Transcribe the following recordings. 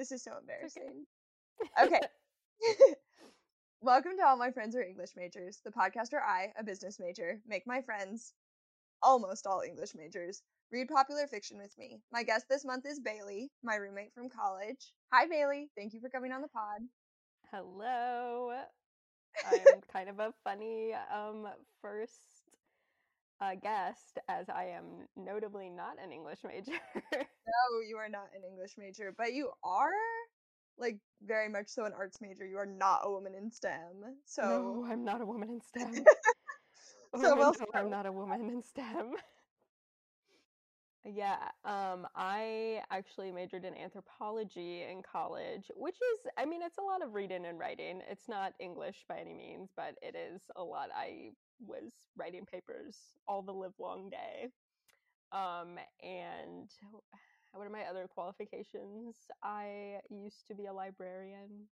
This is so embarrassing. Okay. Welcome to All My Friends Are English Majors, the podcast where I, a business major, make my friends, almost all English majors, read popular fiction with me. My guest this month is Bailey, my roommate from college. Hi, Bailey. Thank you for coming on the pod. Hello. I'm kind of a funny um, first uh, guest, as I am notably not an English major. no, you are not an English major, but you are like very much so an arts major. You are not a woman in STEM. So no, I'm not a woman in STEM. so well, I'm not a woman in STEM. Yeah, um, I actually majored in anthropology in college, which is, I mean, it's a lot of reading and writing. It's not English by any means, but it is a lot. I was writing papers all the live long day. Um, and what are my other qualifications? I used to be a librarian.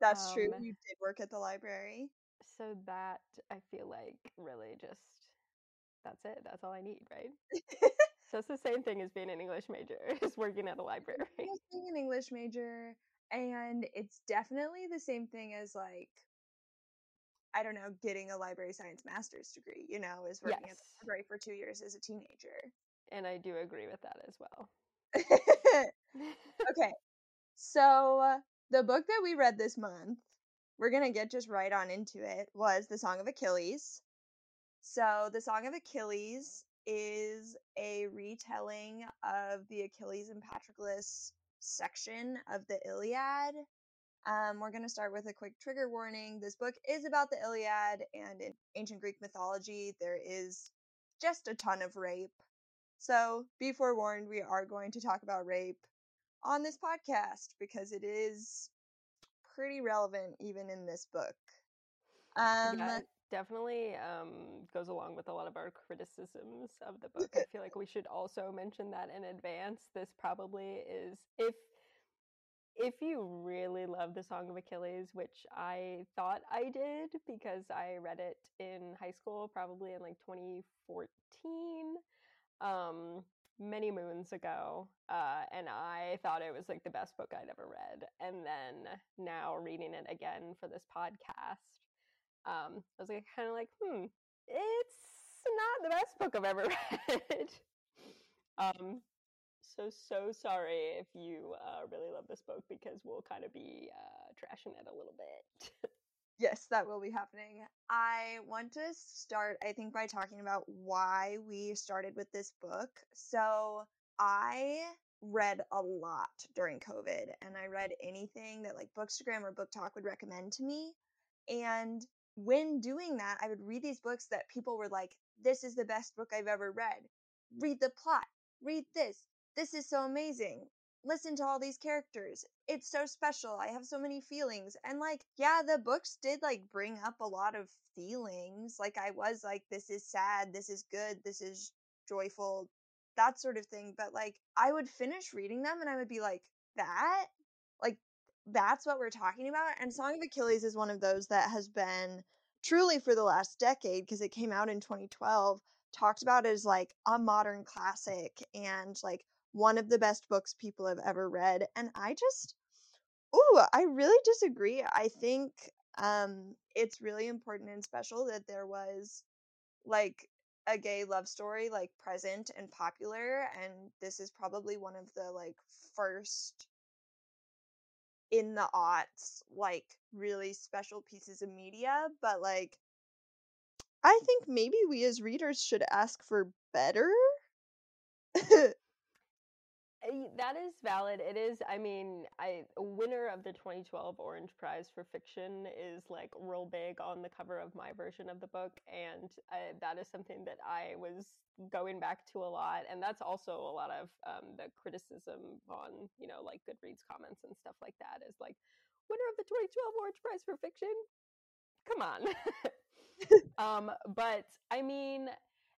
That's true. Um, You did work at the library. So that I feel like really just that's it. That's all I need, right? So it's the same thing as being an English major, is working at a library. Being an English major, and it's definitely the same thing as like, I don't know, getting a library science master's degree. You know, is working at the library for two years as a teenager. And I do agree with that as well. okay, so uh, the book that we read this month, we're gonna get just right on into it. Was the Song of Achilles. So the Song of Achilles is a retelling of the Achilles and Patroclus section of the Iliad. Um, we're going to start with a quick trigger warning. This book is about the Iliad, and in ancient Greek mythology, there is just a ton of rape. So be forewarned, we are going to talk about rape on this podcast because it is pretty relevant even in this book. Um, yeah, definitely um, goes along with a lot of our criticisms of the book. I feel like we should also mention that in advance. This probably is if if you really love the Song of Achilles, which I thought I did because I read it in high school, probably in like 2014, um, many moons ago, uh, and I thought it was like the best book I'd ever read. And then now reading it again for this podcast, um, I was like, kind of like, hmm, it's not the best book I've ever read. um, so so sorry if you uh, really love this book because we'll kind of be uh, trashing it a little bit. Yes, that will be happening. I want to start, I think, by talking about why we started with this book. So, I read a lot during COVID, and I read anything that like Bookstagram or BookTok would recommend to me. And when doing that, I would read these books that people were like, This is the best book I've ever read. Read the plot, read this. This is so amazing listen to all these characters. It's so special. I have so many feelings. And like, yeah, the books did like bring up a lot of feelings. Like I was like this is sad, this is good, this is joyful, that sort of thing. But like I would finish reading them and I would be like, that? Like that's what we're talking about? And Song of Achilles is one of those that has been truly for the last decade because it came out in 2012 talked about as like a modern classic and like one of the best books people have ever read and i just ooh i really disagree. I think um it's really important and special that there was like a gay love story like present and popular and this is probably one of the like first in the aughts like really special pieces of media but like i think maybe we as readers should ask for better That is valid. It is. I mean, I a winner of the 2012 Orange Prize for Fiction is like real big on the cover of my version of the book, and uh, that is something that I was going back to a lot. And that's also a lot of um, the criticism on you know like Goodreads comments and stuff like that is like winner of the 2012 Orange Prize for Fiction. Come on. um, but I mean,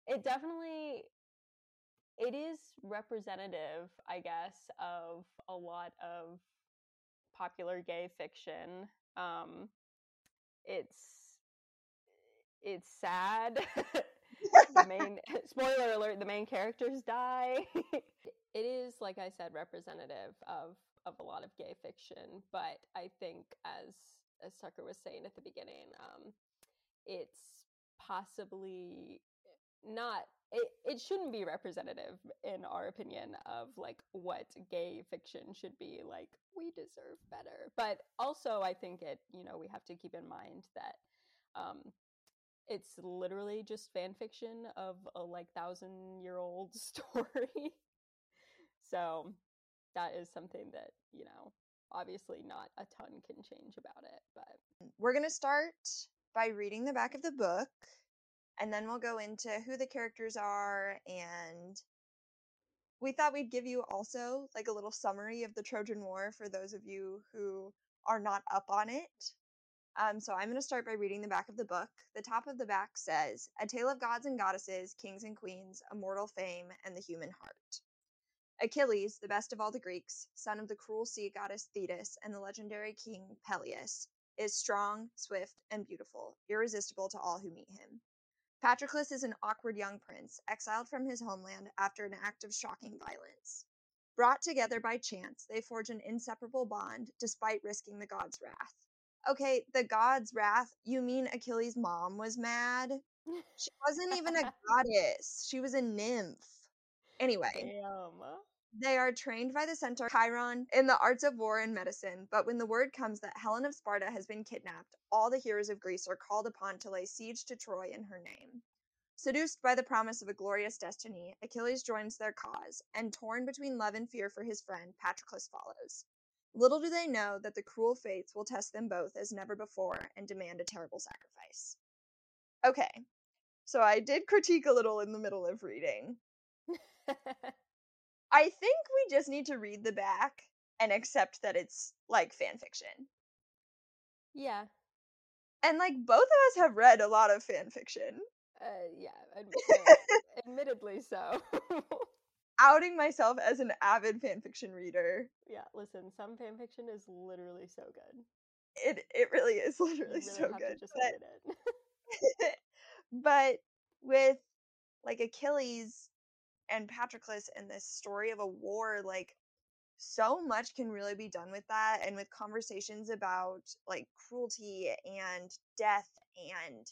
it definitely it is representative, I guess, of a lot of popular gay fiction. Um, it's it's sad. the main spoiler alert: the main characters die. it is, like I said, representative of of a lot of gay fiction, but I think as as Tucker was saying at the beginning, um, it's possibly not it, it shouldn't be representative in our opinion of like what gay fiction should be like we deserve better. But also i think it you know we have to keep in mind that um it's literally just fan fiction of a like thousand year old story. So that is something that you know obviously not a ton can change about it but we're going to start by reading the back of the book and then we'll go into who the characters are and we thought we'd give you also like a little summary of the Trojan War for those of you who are not up on it. Um, so I'm going to start by reading the back of the book. The top of the back says, A tale of gods and goddesses, kings and queens, immortal fame, and the human heart. Achilles, the best of all the Greeks, son of the cruel sea goddess Thetis and the legendary king Peleus, is strong, swift, and beautiful, irresistible to all who meet him. Patroclus is an awkward young prince, exiled from his homeland after an act of shocking violence. Brought together by chance, they forge an inseparable bond despite risking the god's wrath. Okay, the god's wrath? You mean Achilles' mom was mad? She wasn't even a goddess, she was a nymph. Anyway. Damn. They are trained by the centaur Chiron in the arts of war and medicine, but when the word comes that Helen of Sparta has been kidnapped, all the heroes of Greece are called upon to lay siege to Troy in her name. Seduced by the promise of a glorious destiny, Achilles joins their cause, and torn between love and fear for his friend, Patroclus follows. Little do they know that the cruel fates will test them both as never before and demand a terrible sacrifice. Okay, so I did critique a little in the middle of reading. I think we just need to read the back and accept that it's like fan fiction. Yeah. And like both of us have read a lot of fan fiction. Uh, yeah, ad- admittedly so. Outing myself as an avid fan fiction reader. Yeah, listen, some fan fiction is literally so good. It it really is literally really so good. But, it. but with like Achilles and Patroclus and this story of a war, like so much can really be done with that and with conversations about like cruelty and death and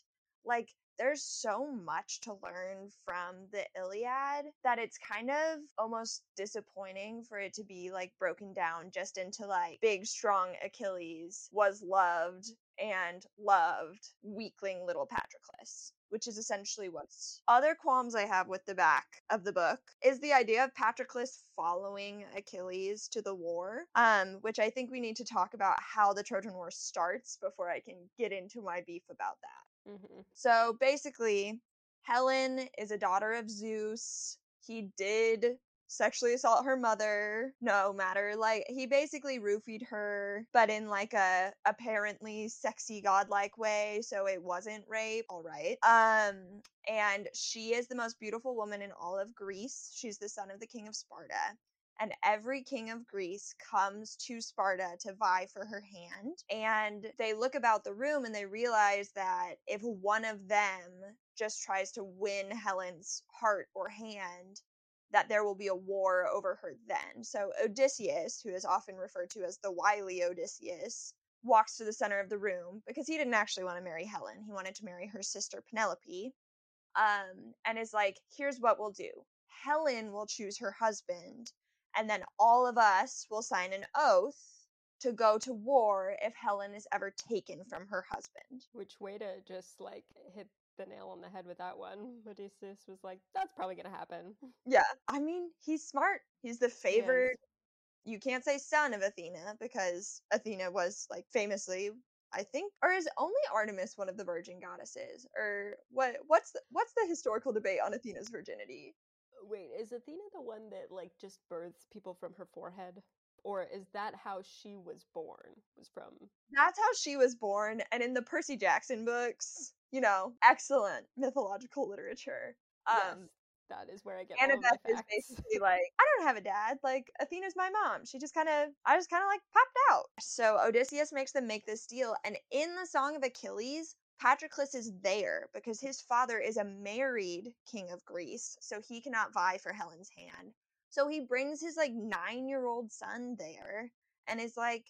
like there's so much to learn from the Iliad that it's kind of almost disappointing for it to be like broken down just into like big strong Achilles was loved and loved weakling little Patroclus, which is essentially what's other qualms I have with the back of the book is the idea of Patroclus following Achilles to the war, um, which I think we need to talk about how the Trojan War starts before I can get into my beef about that. Mm-hmm. So basically, Helen is a daughter of Zeus. He did sexually assault her mother. No matter, like he basically roofied her, but in like a apparently sexy godlike way, so it wasn't rape. All right. Um, and she is the most beautiful woman in all of Greece. She's the son of the king of Sparta and every king of Greece comes to Sparta to vie for her hand. And they look about the room and they realize that if one of them just tries to win Helen's heart or hand, that there will be a war over her then. So Odysseus, who is often referred to as the wily Odysseus, walks to the center of the room because he didn't actually want to marry Helen. He wanted to marry her sister Penelope. Um, and is like, here's what we'll do. Helen will choose her husband, and then all of us will sign an oath to go to war if Helen is ever taken from her husband. Which way to just like hit the nail on the head with that one. Odysseus was like, that's probably gonna happen. Yeah, I mean, he's smart. He's the favored. You can't say son of Athena because Athena was like famously, I think, or is only Artemis one of the virgin goddesses, or what? What's the what's the historical debate on Athena's virginity? Wait, is Athena the one that like just births people from her forehead? Or is that how she was born? Was from That's how she was born, and in the Percy Jackson books, you know, excellent mythological literature. Um, yes, that is where I get Annabeth is basically like, I don't have a dad. Like Athena's my mom. She just kind of, I just kind of like popped out. So Odysseus makes them make this deal, and in the Song of Achilles, Patroclus is there because his father is a married king of Greece, so he cannot vie for Helen's hand. So he brings his like nine year old son there, and is like,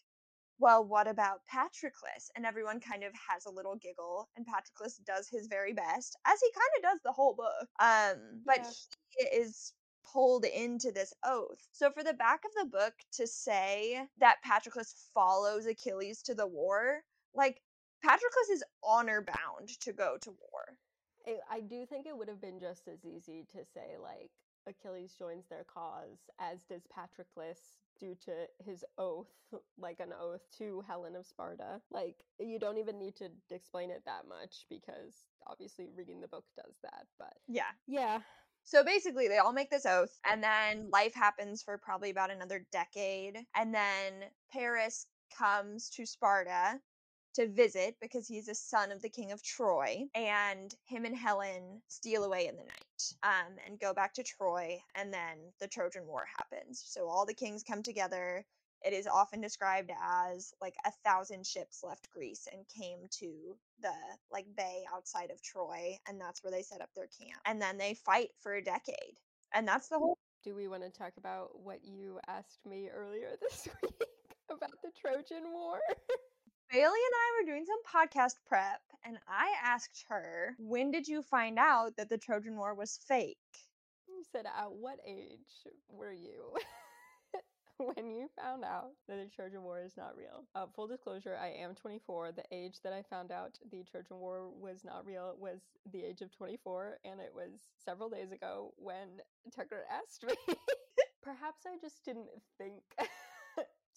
well, what about Patroclus? And everyone kind of has a little giggle, and Patroclus does his very best, as he kind of does the whole book. Um, but Yeah. he is pulled into this oath. So for the back of the book to say that Patroclus follows Achilles to the war, like Patroclus is honor bound to go to war. I, I do think it would have been just as easy to say like Achilles joins their cause, as does Patroclus due to his oath, like an oath to Helen of Sparta. Like you don't even need to explain it that much because obviously reading the book does that. But Yeah. yeah, So basically, they all make this oath, and then life happens for probably about another decade. And then Paris comes to Sparta to visit because he's a son of the king of Troy. And him and Helen steal away in the night um, and go back to Troy. And then the Trojan War happens. So all the kings come together. It is often described as like a thousand ships left Greece and came to the like bay outside of Troy, and that's where they set up their camp. And then they fight for a decade, and that's the whole. do we want to talk about what you asked me earlier this week about the Trojan War? Bailey and I were doing some podcast prep, and I asked her, "When did you find out that the Trojan War was fake?" You said, at what age were you when you found out that the Trojan War is not real? Uh, full disclosure, I am 24. The age that I found out the Trojan War was not real was the age of 24, and it was several days ago when Tucker asked me. Perhaps I just didn't think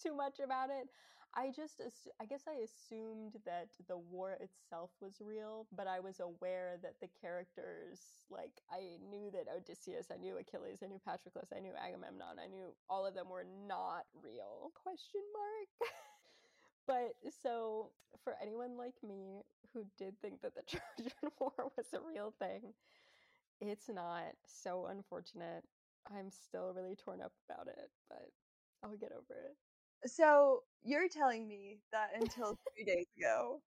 too much about it. I just, I guess I assumed that the war itself was real, but I was aware that the characters, like, I knew that Odysseus, I knew Achilles, I knew Patroclus, I knew Agamemnon, I knew all of them were not real. Question mark. but so, for anyone like me who did think that the Trojan War was a real thing, it's not. So unfortunate. I'm still really torn up about it, but I'll get over it. So you're telling me that until three days ago,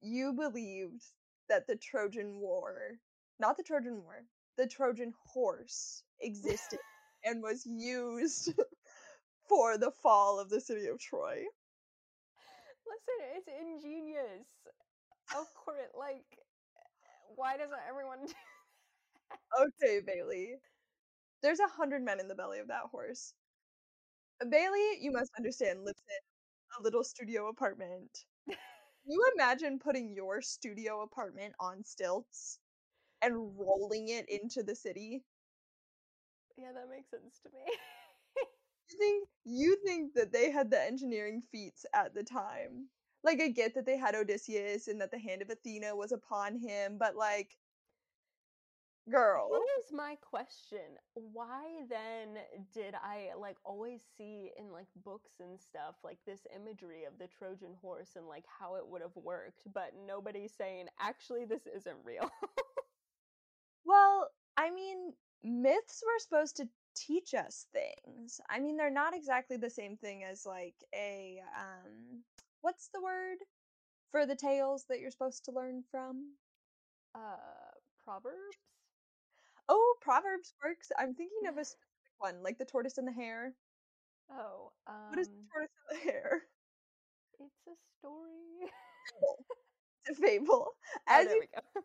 you believed that the Trojan War, not the Trojan War, the Trojan horse existed and was used for the fall of the city of Troy. Listen, it's ingenious. Of course, like, why doesn't everyone do Okay, Bailey. There's a hundred men in the belly of that horse. Uh, Bailey, you must understand, lives in a little studio apartment. you imagine putting your studio apartment on stilts and rolling it into the city? Yeah, that makes sense to me. You think you think that they had the engineering feats at the time? Like I get that they had Odysseus and that the hand of Athena was upon him, but like girl. Here's my question. Why then did I like always see in like books and stuff like this imagery of the Trojan horse and like how it would have worked, but nobody's saying actually this isn't real. Well, I mean, myths were supposed to teach us things. I mean, they're not exactly the same thing as like a um what's the word for the tales that you're supposed to learn from? uh Proverbs? Oh, Proverbs works. I'm thinking of a specific one, like the tortoise and the hare. Oh, um What is the tortoise and the hare? it's a story. Fable. It's a fable. oh, As there you, we go.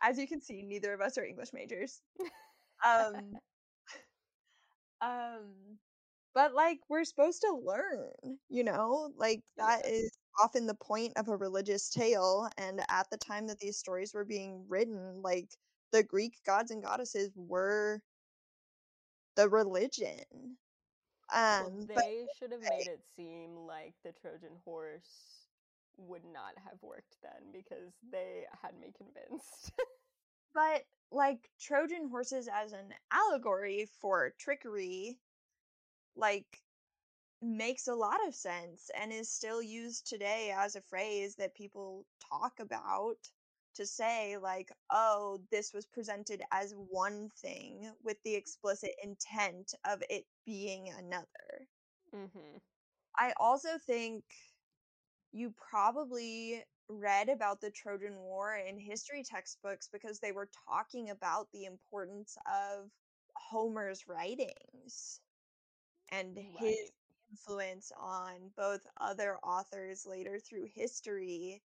as you can see, neither of us are English majors. Um um but like we're supposed to learn, you know? Like that is often the point of a religious tale and at the time that these stories were being written, like the Greek gods and goddesses were the religion. Well, Um they but should have made it seem like the Trojan horse would not have worked then because they had me convinced. but like Trojan horses as an allegory for trickery like makes a lot of sense and is still used today as a phrase that people talk about to say like oh this was presented as one thing with the explicit intent of it being another. Hmm i also think you probably read about the trojan war in history textbooks because they were talking about the importance of homer's writings and his influence on both other authors later through history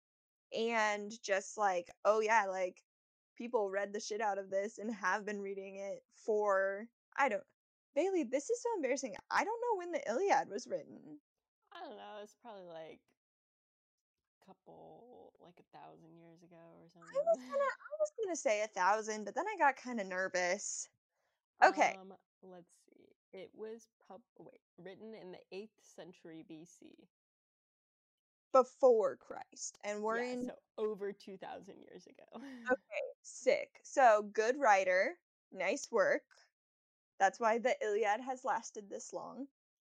and just like, oh yeah, like people read the shit out of this and have been reading it for I don't Bailey, this is so embarrassing. I don't know when the Iliad was written. I don't know. It's probably like a couple, like a thousand years ago or something. I was gonna, I was gonna say a thousand, but then I got kind of nervous. Okay. Um, let's see. It was pub. Wait, written in the eighth century BC. Before Christ, and we're yeah, in so over two thousand years ago. okay, sick. So good writer, nice work. That's why the Iliad has lasted this long.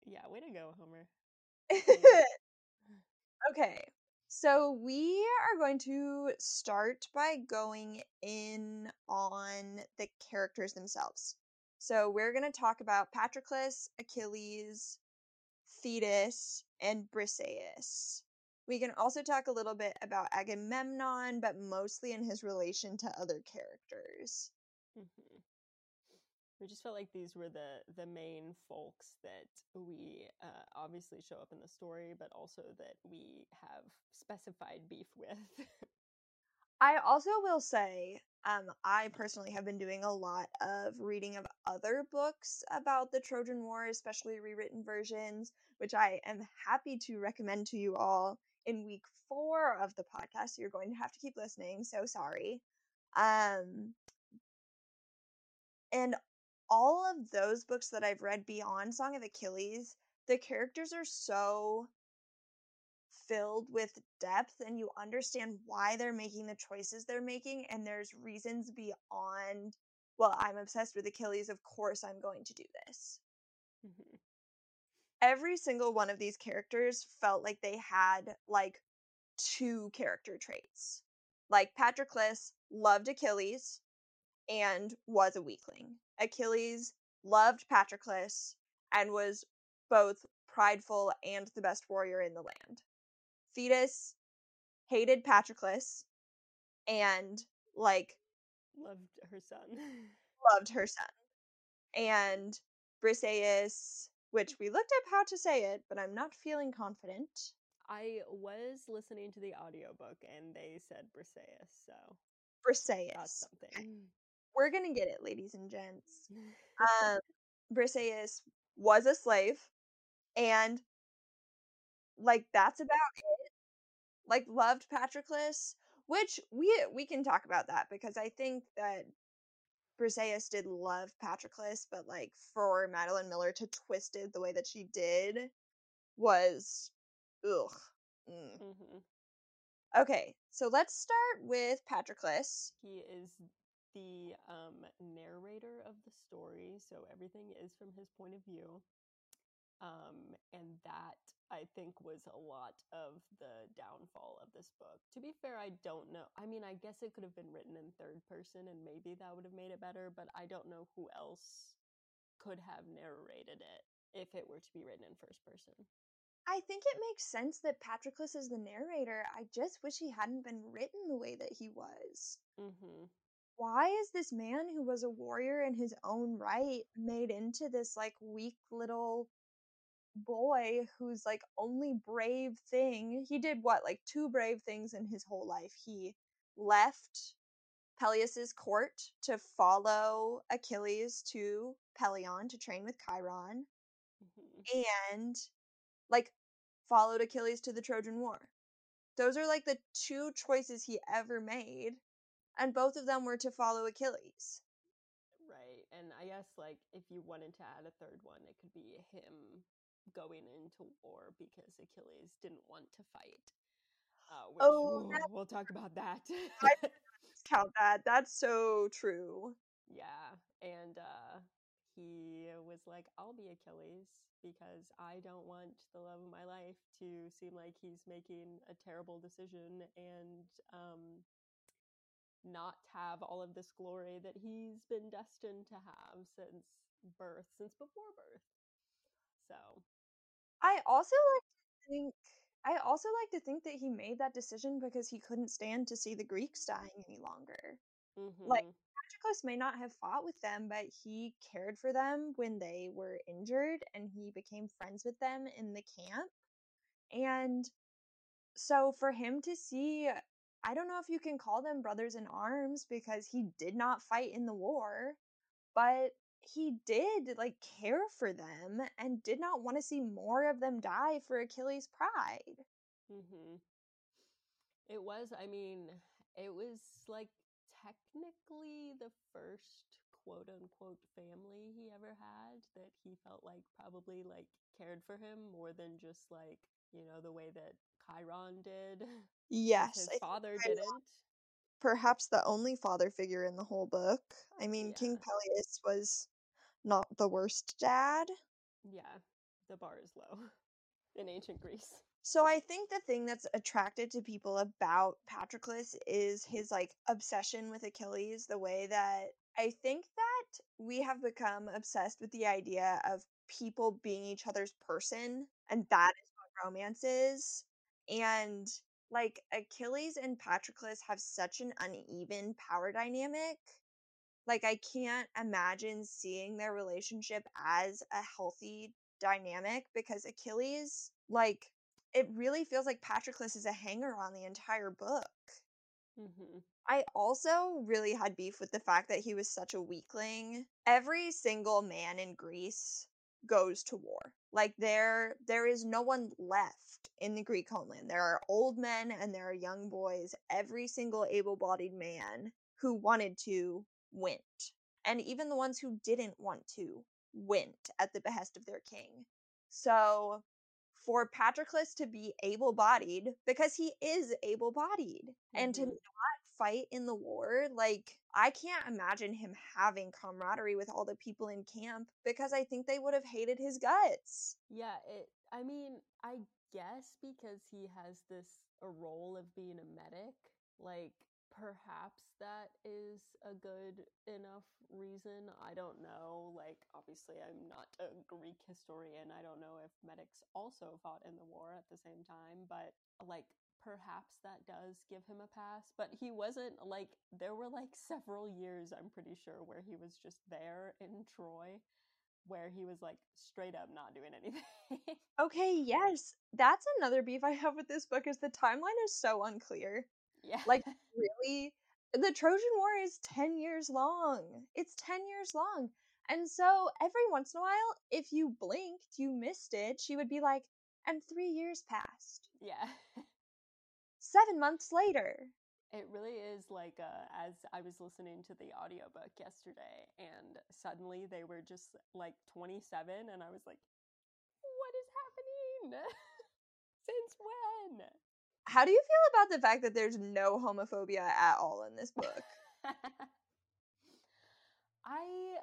yeah, way to go, Homer. okay, so we are going to start by going in on the characters themselves. So we're going to talk about Patroclus, Achilles, Thetis, and Briseis. We can also talk a little bit about Agamemnon, but mostly in his relation to other characters. Mm-hmm. We just felt like these were the the main folks that we uh, obviously show up in the story, but also that we have specified beef with. I also will say, um, I personally have been doing a lot of reading of other books about the Trojan War, especially rewritten versions, which I am happy to recommend to you all in week four of the podcast. You're going to have to keep listening. So sorry. Um, and all of those books that I've read beyond Song of Achilles, the characters are so filled with depth and you understand why they're making the choices they're making and there's reasons beyond well i'm obsessed with achilles of course i'm going to do this mm-hmm. Every single one of these characters felt like they had like two character traits like patroclus loved achilles and was a weakling achilles loved patroclus and was both prideful and the best warrior in the land Thetis hated Patroclus and like loved her son. loved her son. And Briseis, which we looked up how to say it, but I'm not feeling confident. I was listening to the audiobook and they said Briseis, so Briseis. That's something. We're gonna get it, ladies and gents. um Briseis was a slave and like that's about it. Like loved Patroclus, which we we can talk about that because I think that Briseis did love Patroclus, but like for Madeline Miller to twist it the way that she did was ugh. Mm. Mm-hmm. Okay, so let's start with Patroclus. He is the um, narrator of the story, so everything is from his point of view. Um, and that I think was a lot of the downfall of this book. To be fair, I don't know. I mean, I guess it could have been written in third person and maybe that would have made it better, but I don't know who else could have narrated it if it were to be written in first person. I think it makes sense that Patroclus is the narrator. I just wish he hadn't been written the way that he was. Mm-hmm. Why is this man who was a warrior in his own right made into this like weak little boy who's like only brave thing he did what like two brave things in his whole life. He left peleus's court to follow achilles to pelion to train with chiron mm-hmm. and like followed achilles to the trojan war. Those are like the two choices he ever made and both of them were to follow achilles. Right and i guess like if you wanted to add a third one it could be him going into war because Achilles didn't want to fight. Uh, which, oh, ooh, we'll talk about that. I count that. That's so true. Yeah, and uh, he was like, "I'll be Achilles because I don't want the love of my life to seem like he's making a terrible decision and um, not have all of this glory that he's been destined to have since birth, since before birth." So I also like to think I also like to think that he made that decision because he couldn't stand to see the Greeks dying any longer. Mm-hmm. Like Patroclus may not have fought with them, but he cared for them when they were injured and he became friends with them in the camp. And so for him to see, I don't know if you can call them brothers in arms because he did not fight in the war, but he did like care for them and did not want to see more of them die for Achilles' pride. Mm-hmm. It was, I mean, it was like technically the first quote unquote family he ever had that he felt like probably like cared for him more than just like, you know, the way that Chiron did. Yes, His I father didn't. perhaps the only father figure in the whole book. I mean, King Yeah. Peleus was not the worst dad. Yeah, the bar is low in ancient Greece. So I think the thing that's attracted to people about Patroclus is his like obsession with Achilles, the way that I think that we have become obsessed with the idea of people being each other's person, and that is what romance is. And like Achilles and Patroclus have such an uneven power dynamic. Like I can't imagine seeing their relationship as a healthy dynamic because Achilles like it really feels like Patroclus is a hanger on the entire book. Mm-hmm. I also really had beef with the fact that he was such a weakling. Every single man in Greece goes to war. Like there there is no one left in the Greek homeland. There are old men and there are young boys. Every single able-bodied man who wanted to went. And even the ones who didn't want to went at the behest of their king. So for Patroclus to be able bodied, because he is able bodied, and to Mhm. not fight in the war, like, I can't imagine him having camaraderie with all the people in camp because I think they would have hated his guts. Yeah, it I mean, I guess because he has this a role of being a medic, like perhaps that is a good enough reason. I don't know. Like obviously I'm not a Greek historian. I don't know if medics also fought in the war at the same time, but like perhaps that does give him a pass, but he wasn't like there were like several years I'm pretty sure where he was just there in Troy where he was like straight up not doing anything. Okay, yes, that's another beef I have with this book is the timeline is so unclear. Yeah. Like, really? The Trojan War is 10 years long. It's 10 years long. And so every once in a while, if you blinked, you missed it, she would be like, and three years passed. yeah. Seven months later. It really is like uh, as I was listening to the audiobook yesterday and suddenly they were just like 27 and I was like what is happening? Since when? How do you feel about the fact that there's no homophobia at all in this book? I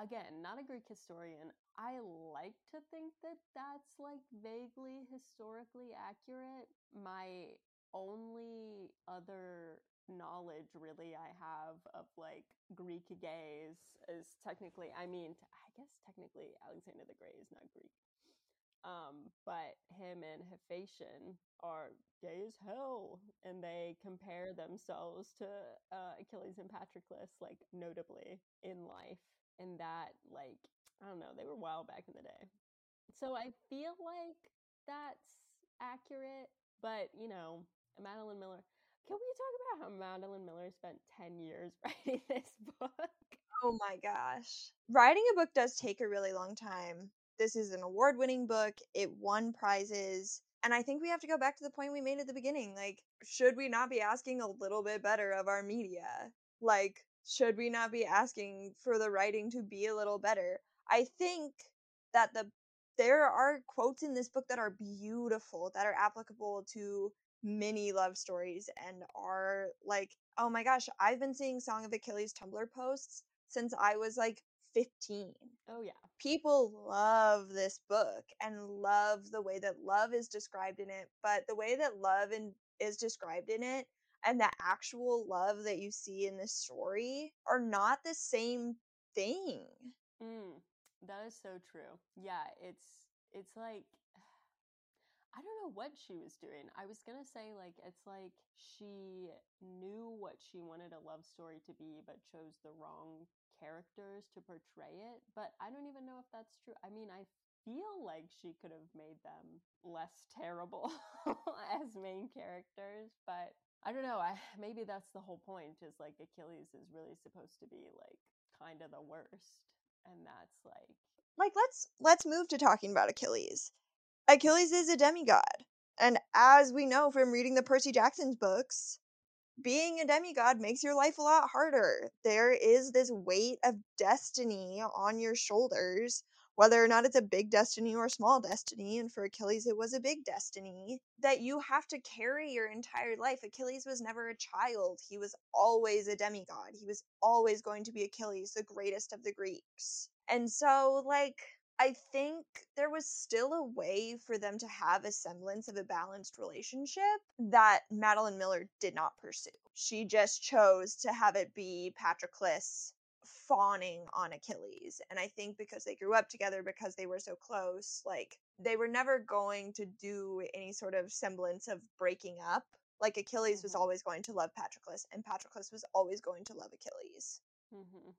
again, not a Greek historian. I like to think that that's like vaguely historically accurate. My only other knowledge really I have of like Greek gays is technically I mean I guess technically Alexander the Great is not Greek. Um, but him and Hephaestion are gay as hell, and they compare themselves to uh, Achilles and Patroclus, like notably in life, and that like I don't know, they were wild back in the day. So I feel like that's accurate, but you know, Madeline Miller. Can we talk about how Madeline Miller spent ten years writing this book? Oh my gosh. Writing a book does take a really long time. This is an award winning book, it won prizes. And I think we have to go back to the point we made at the beginning. Like, should we not be asking a little bit better of our media? Like, should we not be asking for the writing to be a little better? I think that the there are quotes in this book that are beautiful, that are applicable to many love stories and are like, oh my gosh, I've been seeing Song of Achilles Tumblr posts since I was like 15. Oh yeah. People love this book and love the way that love is described in it, but the way that love in, is described in it and the actual love that you see in this story are not the same thing. Mm, that is so true. Yeah, it's it's like I don't know what she was doing. I was gonna say like it's like she knew what she wanted a love story to be, but chose the wrong characters to portray it. But I don't even know if that's true. I mean, I feel like she could have made them less terrible as main characters, but I don't know. I maybe that's the whole point is like Achilles is really supposed to be like kind of the worst and that's like like let's let's move to talking about Achilles. Achilles is a demigod. And as we know from reading the Percy Jackson's books, being a demigod makes your life a lot harder. There is this weight of destiny on your shoulders, whether or not it's a big destiny or a small destiny. And for Achilles, it was a big destiny that you have to carry your entire life. Achilles was never a child, he was always a demigod. He was always going to be Achilles, the greatest of the Greeks. And so, like, I think there was still a way for them to have a semblance of a balanced relationship that Madeline Miller did not pursue. She just chose to have it be Patroclus fawning on Achilles. And I think because they grew up together, because they were so close, like they were never going to do any sort of semblance of breaking up. Like Achilles mm-hmm. was always going to love Patroclus, and Patroclus was always going to love Achilles. Mm-hmm.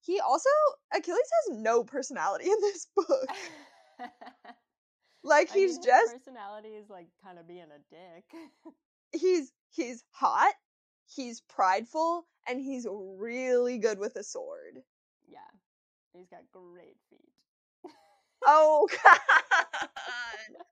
He also Achilles has no personality in this book. like he's I mean, just personality is like kind of being a dick. he's he's hot, he's prideful, and he's really good with a sword. Yeah. He's got great feet. oh god.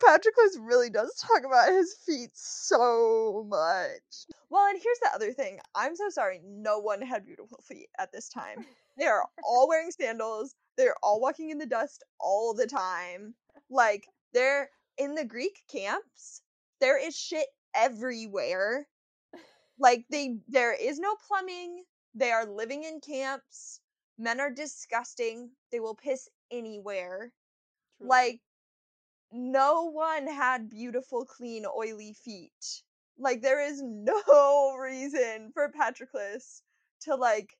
Patroclus really does talk about his feet so much. Well, and here's the other thing. I'm so sorry. No one had beautiful feet at this time. They are all wearing sandals. They're all walking in the dust all the time. Like, they're in the Greek camps. There is shit everywhere. Like, they there is no plumbing. They are living in camps. Men are disgusting. They will piss anywhere. True. Like no one had beautiful, clean, oily feet. Like there is no reason for Patroclus to like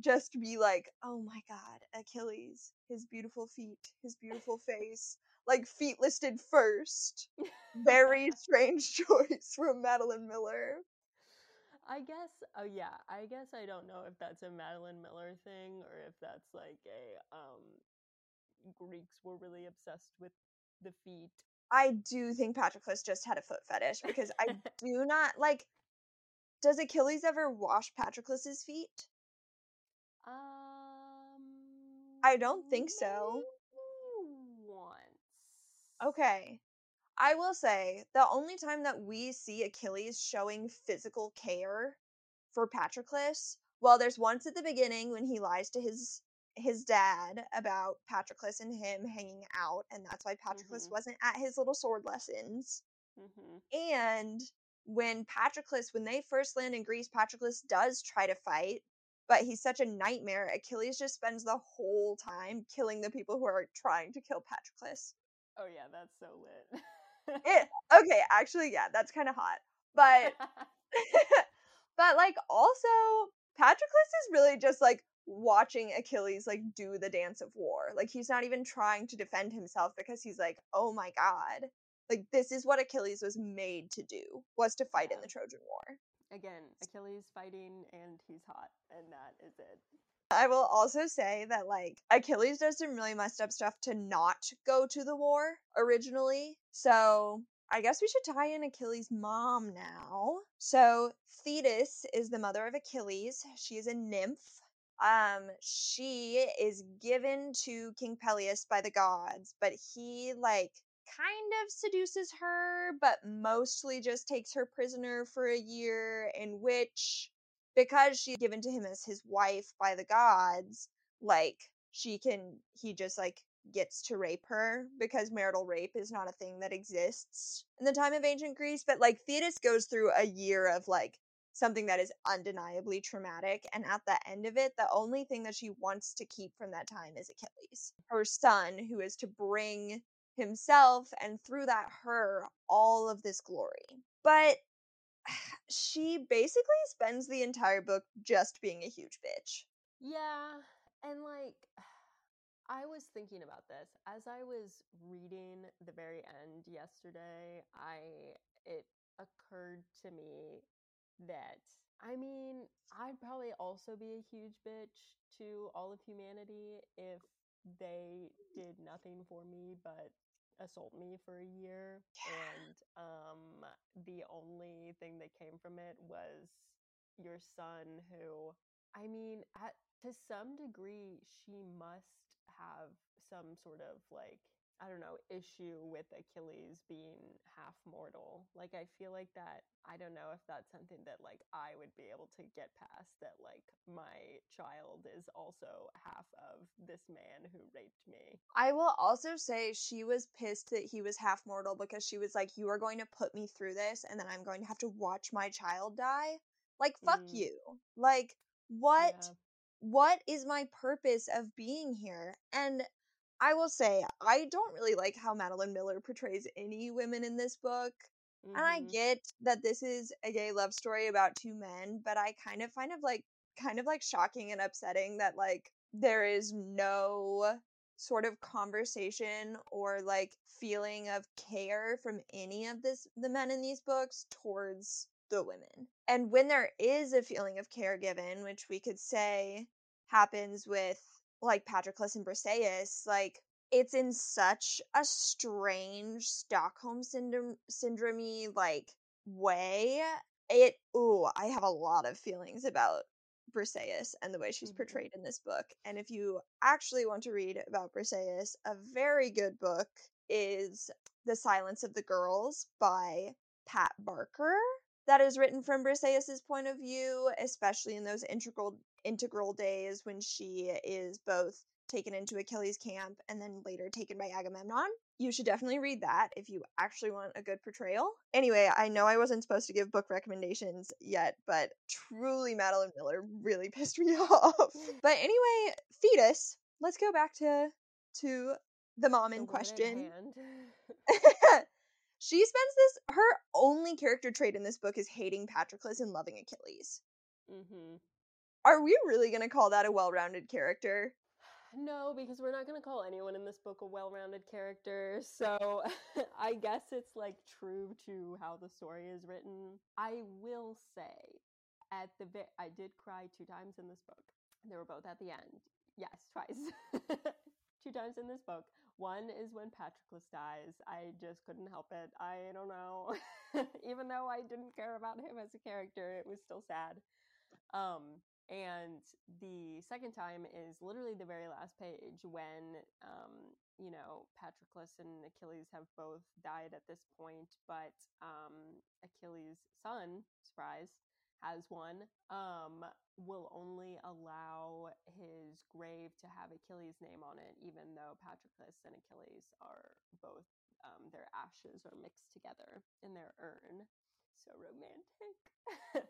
just be like, "Oh my god, Achilles, his beautiful feet, his beautiful face." Like feet listed first. Very strange choice from Madeline Miller. I guess oh yeah, I guess I don't know if that's a Madeline Miller thing or if that's like a um Greeks were really obsessed with the feet. I do think Patroclus just had a foot fetish because I do not like. Does Achilles ever wash Patroclus's feet? Um, I don't think so. Once. Okay. I will say the only time that we see Achilles showing physical care for Patroclus, well, there's once at the beginning when he lies to his his dad about Patroclus and him hanging out, and that's why Patroclus mm-hmm. wasn't at his little sword lessons. Mm-hmm. And when Patroclus, when they first land in Greece, Patroclus does try to fight, but he's such a nightmare. Achilles just spends the whole time killing the people who are trying to kill Patroclus. Oh yeah, that's so lit. it okay, actually, yeah, that's kind of hot, but but like also Patroclus is really just like watching Achilles like do the dance of war. Like he's not even trying to defend himself because he's like, "Oh my god. Like this is what Achilles was made to do, was to fight yeah. in the Trojan War." Again, Achilles fighting and he's hot and that is it. I will also say that like Achilles does some really messed up stuff to not go to the war originally. So I guess we should tie in Achilles' mom now. So Thetis is the mother of Achilles. She is a nymph um she is given to king peleus by the gods but he like kind of seduces her but mostly just takes her prisoner for a year in which because she's given to him as his wife by the gods like she can he just like gets to rape her because marital rape is not a thing that exists in the time of ancient greece but like thetis goes through a year of like something that is undeniably traumatic. And at the end of it, the only thing that she wants to keep from that time is Achilles, her son, who is to bring himself and through that her all of this glory. But she basically spends the entire book just being a huge bitch. Yeah, and like I was thinking about this as I was reading the very end yesterday. I it occurred to me that I mean, I'd probably also be a huge bitch to all of humanity if they did nothing for me but assault me for a year and um the only thing that came from it was your son who I mean at to some degree she must have some sort of like I don't know, issue with Achilles being half mortal. Like I feel like that I don't know if that's something that like I would be able to get past that like my child is also half of this man who raped me. I will also say she was pissed that he was half mortal because she was like, You are going to put me through this and then I'm going to have to watch my child die. Like, fuck Mm. you. Like, what Yeah. what is my purpose of being here? And I will say, I don't really like how Madeline Miller portrays any women in this book. And I Mhm. get that this is a gay love story about two men, but I kind of find of like kind of like shocking and upsetting that like there is no sort of conversation or like feeling of care from any of this the men in these books towards the women. And when there is a feeling of care given, which we could say happens with like Patroclus and Briseis, like it's in such a strange Stockholm syndrome syndromey like way. It ooh, I have a lot of feelings about Briseis and the way she's Mhm. portrayed in this book. And if you actually want to read about Briseis, a very good book is The Silence of the Girls by Pat Barker. That is written from Briseis's point of view, especially in those integral integral days when she is both taken into Achilles' camp and then later taken by Agamemnon. You should definitely read that if you actually want a good portrayal. Anyway, I know I wasn't supposed to give book recommendations yet, but truly Madeline Miller really pissed me off. But anyway, Thetis. Let's go back to to the mom in question. she spends this her only character trait in this book is hating Patroclus and loving Achilles. Mm-hmm. Are we really going to call that a well-rounded character? No, because we're not going to call anyone in this book a well rounded character. So I guess it's like true to how the story is written. I will say, at the vi- I did cry two times in this book. They were both at the end. Yes, twice. two times in this book. One is when Patroclus dies. I just couldn't help it. I don't know. Even though I didn't care about him as a character, it was still sad. Um, and the second time is literally the very last page when, um, you know, Patroclus and Achilles have both died at this point, but um, Achilles' son, surprise, has one, um, will only allow his grave to have Achilles' name on it, even though Patroclus and Achilles are both, um, their ashes are mixed together in their urn. So romantic.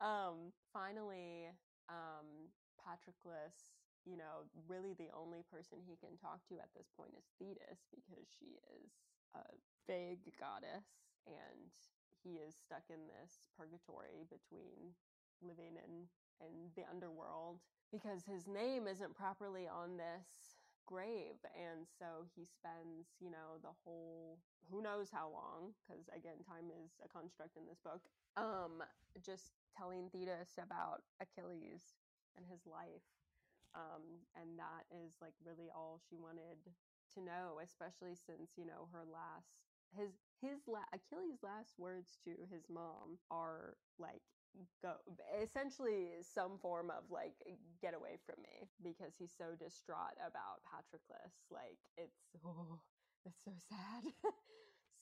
um, finally, um, Patroclus, you know, really the only person he can talk to at this point is Thetis because she is a vague goddess and he is stuck in this purgatory between living in and the underworld because his name isn't properly on this grave. And so he spends you know the whole who knows how long because again time is a construct in this book um just telling thetis about achilles and his life um and that is like really all she wanted to know especially since you know her last his his la- achilles last words to his mom are like go essentially some form of like get away from me because he's so distraught about Patroclus like it's oh it's so sad.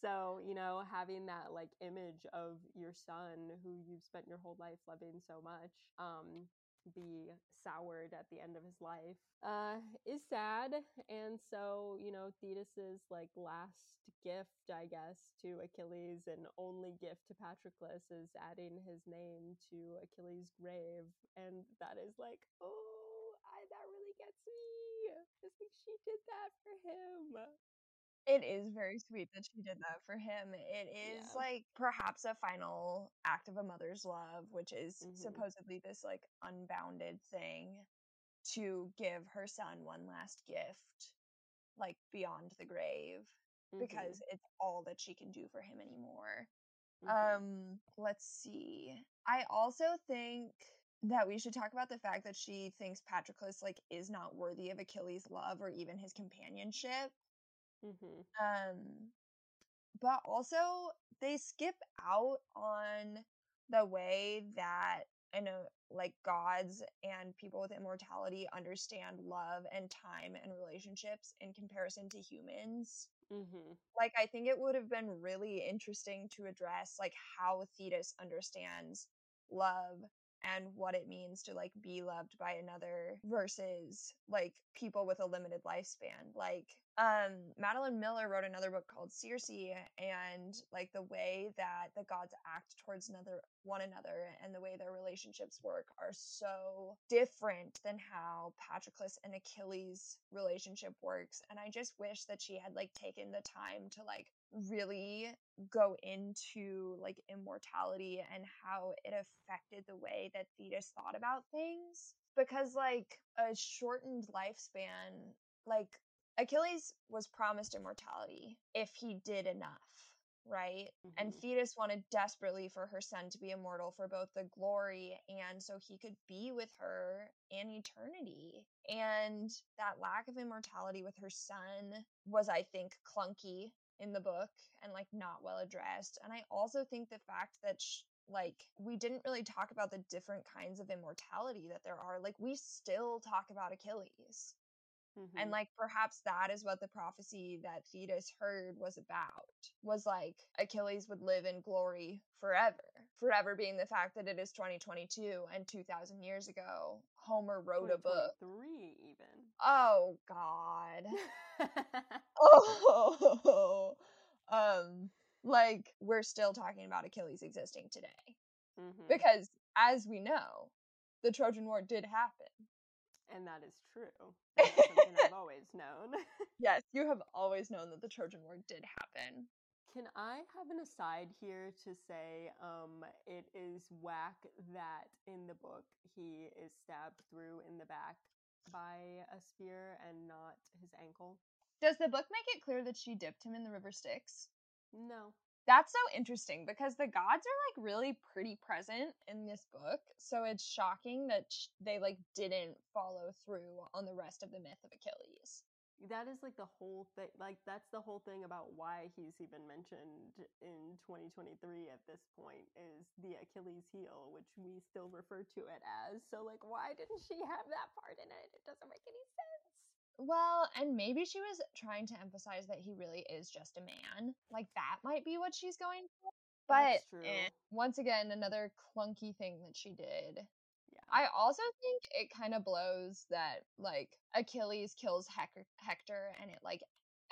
So you know having that like image of your son who you've spent your whole life loving so much um be soured at the end of his life uh is sad. And so you know thetis's like last gift i guess to achilles and only gift to patroclus is adding his name to achilles grave. And that is like oh I, that really gets me. It's like she did that for him It is very sweet that she did that for him. It is Yeah. like perhaps a final act of a mother's love, which is Mhm. supposedly this like unbounded thing. to give her son one last gift, like beyond the grave, Mhm, because it's all that she can do for him anymore. mhm. Um, let's see. I also think that we should talk about the fact that she thinks Patroclus like is not worthy of Achilles' love or even his companionship. Mhm. Um, but also they skip out on the way that I know like gods and people with immortality understand love and time and relationships in comparison to humans Mhm. like I think it would have been really interesting to address like how Thetis understands love and what it means to like be loved by another versus like people with a limited lifespan. Like um Madeline Miller wrote another book called Circe and like the way that the gods act towards another one another and the way their relationships work are so different than how Patroclus and Achilles relationship works and I just wish that she had like taken the time to like really go into like immortality and how it affected the way that Thetis thought about things because like a shortened lifespan like Achilles was promised immortality if he did enough right and Mhm. Thetis wanted desperately for her son to be immortal for both the glory and so he could be with her in eternity. And that lack of immortality with her son was, I think, clunky in the book and like not well addressed. And I also think the fact that sh- like we didn't really talk about the different kinds of immortality that there are. Like we still talk about Achilles. And Mhm. like perhaps that is what the prophecy that Thetis heard was about. Was like Achilles would live in glory forever. Forever being the fact that it is 2022 and 2000 years ago Homer wrote a book. 3 even. Oh god. Oh. um like we're still talking about Achilles existing today Mhm. because as we know, the Trojan War did happen. And that is true. Something I've always known. Yes, you have always known that the Trojan War did happen. Can I have an aside here to say um, it is whack that in the book he is stabbed through in the back by a spear and not his ankle? Does the book make it clear that she dipped him in the river Styx? No. That's so interesting because the gods are like really pretty present in this book. So it's shocking that sh- they like didn't follow through on the rest of the myth of Achilles. That is like the whole thing. Like, that's the whole thing about why he's even mentioned in 2023 at this point is the Achilles heel, which we still refer to it as. So, like, why didn't she have that part in it? It doesn't make any sense. Well, and maybe she was trying to emphasize that he really is just a man. Like that might be what she's going for. But eh, once again, another clunky thing that she did. Yeah. I also think it kind of blows that like Achilles kills Hec- Hector and it like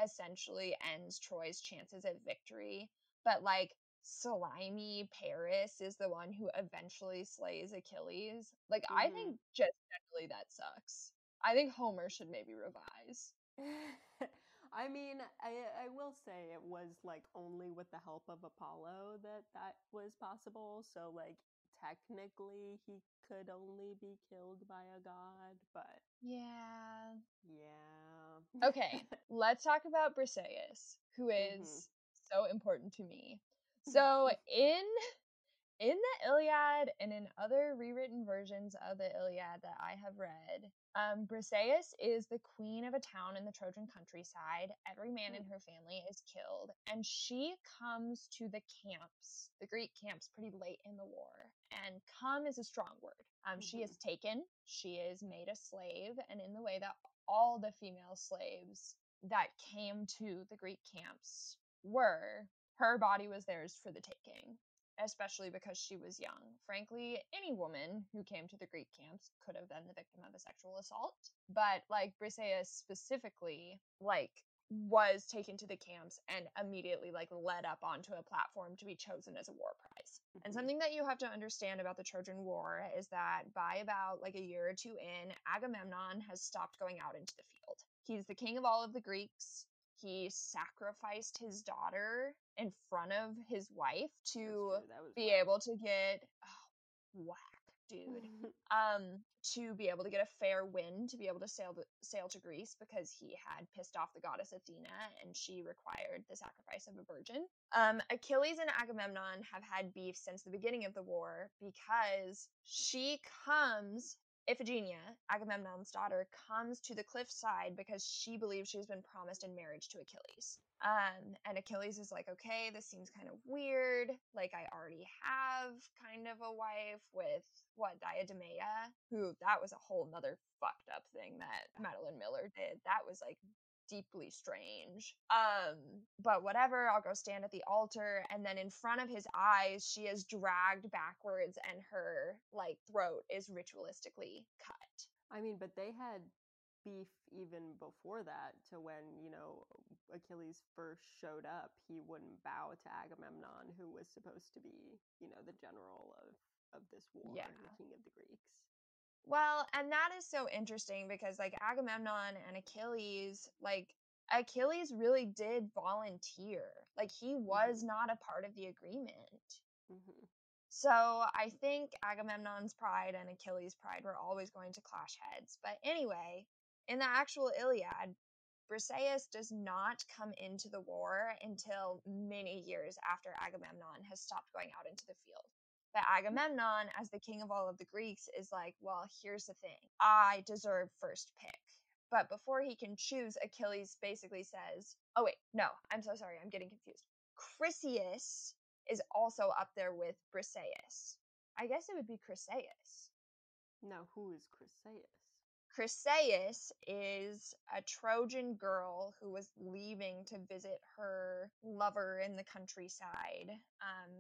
essentially ends Troy's chances at victory. But like slimy Paris is the one who eventually slays Achilles. Like I Mhm. think just generally that sucks. I think Homer should maybe revise. I mean, I I will say it was like only with the help of Apollo that that was possible. So like technically he could only be killed by a god, but Yeah. yeah. Okay, let's talk about Briseis, who is Mhm. so important to me. So in in the Iliad and in other rewritten versions of the Iliad that I have read, um, Briseis is the queen of a town in the Trojan countryside. Every man in her family is killed, and she comes to the camps, the Greek camps, pretty late in the war. And come is a strong word. Um, she is taken, she is made a slave, and in the way that all the female slaves that came to the Greek camps were, her body was theirs for the taking especially because she was young. Frankly, any woman who came to the Greek camps could have been the victim of a sexual assault, but like Briseis specifically, like was taken to the camps and immediately like led up onto a platform to be chosen as a war prize. And Mhm. something that you have to understand about the Trojan War is that by about like a year or two in, Agamemnon has stopped going out into the field. He's the king of all of the Greeks. He sacrificed his daughter in front of his wife to true, that was be whack. able to get oh, whack, dude um to be able to get a fair wind to be able to sail to, sail to Greece because he had pissed off the goddess Athena and she required the sacrifice of a virgin. Um, Achilles and Agamemnon have had beef since the beginning of the war because she comes Iphigenia, Agamemnon's daughter, comes to the cliffside because she believes she's been promised in marriage to Achilles. Um, and Achilles is like, okay, this seems kind of weird. Like, I already have kind of a wife with what Deidameia, who that was a whole nother fucked up thing that Madeline Miller did. That was like deeply strange. Um, but whatever, I'll go stand at the altar, and then in front of his eyes, she is dragged backwards, and her like throat is ritualistically cut. I mean, but they had beef even before that to when you know achilles first showed up he wouldn't bow to agamemnon who was supposed to be you know the general of of this war Yeah. the king of the greeks Well, and that is so interesting because like Agamemnon and Achilles, like Achilles really did volunteer. Like he was not a part of the agreement. hmm So I think Agamemnon's pride and Achilles' pride were always going to clash heads. But anyway, in the actual Iliad, Briseis does not come into the war until many years after Agamemnon has stopped going out into the field. But Agamemnon, as the king of all of the Greeks, is like, well, here's the thing I deserve first pick. But before he can choose, Achilles basically says, oh, wait, no, I'm so sorry, I'm getting confused. Chryseis is also up there with Briseis. I guess it would be Chryseis. now who is chryseis Chryseis is a Trojan girl who was leaving to visit her lover in the countryside. Um,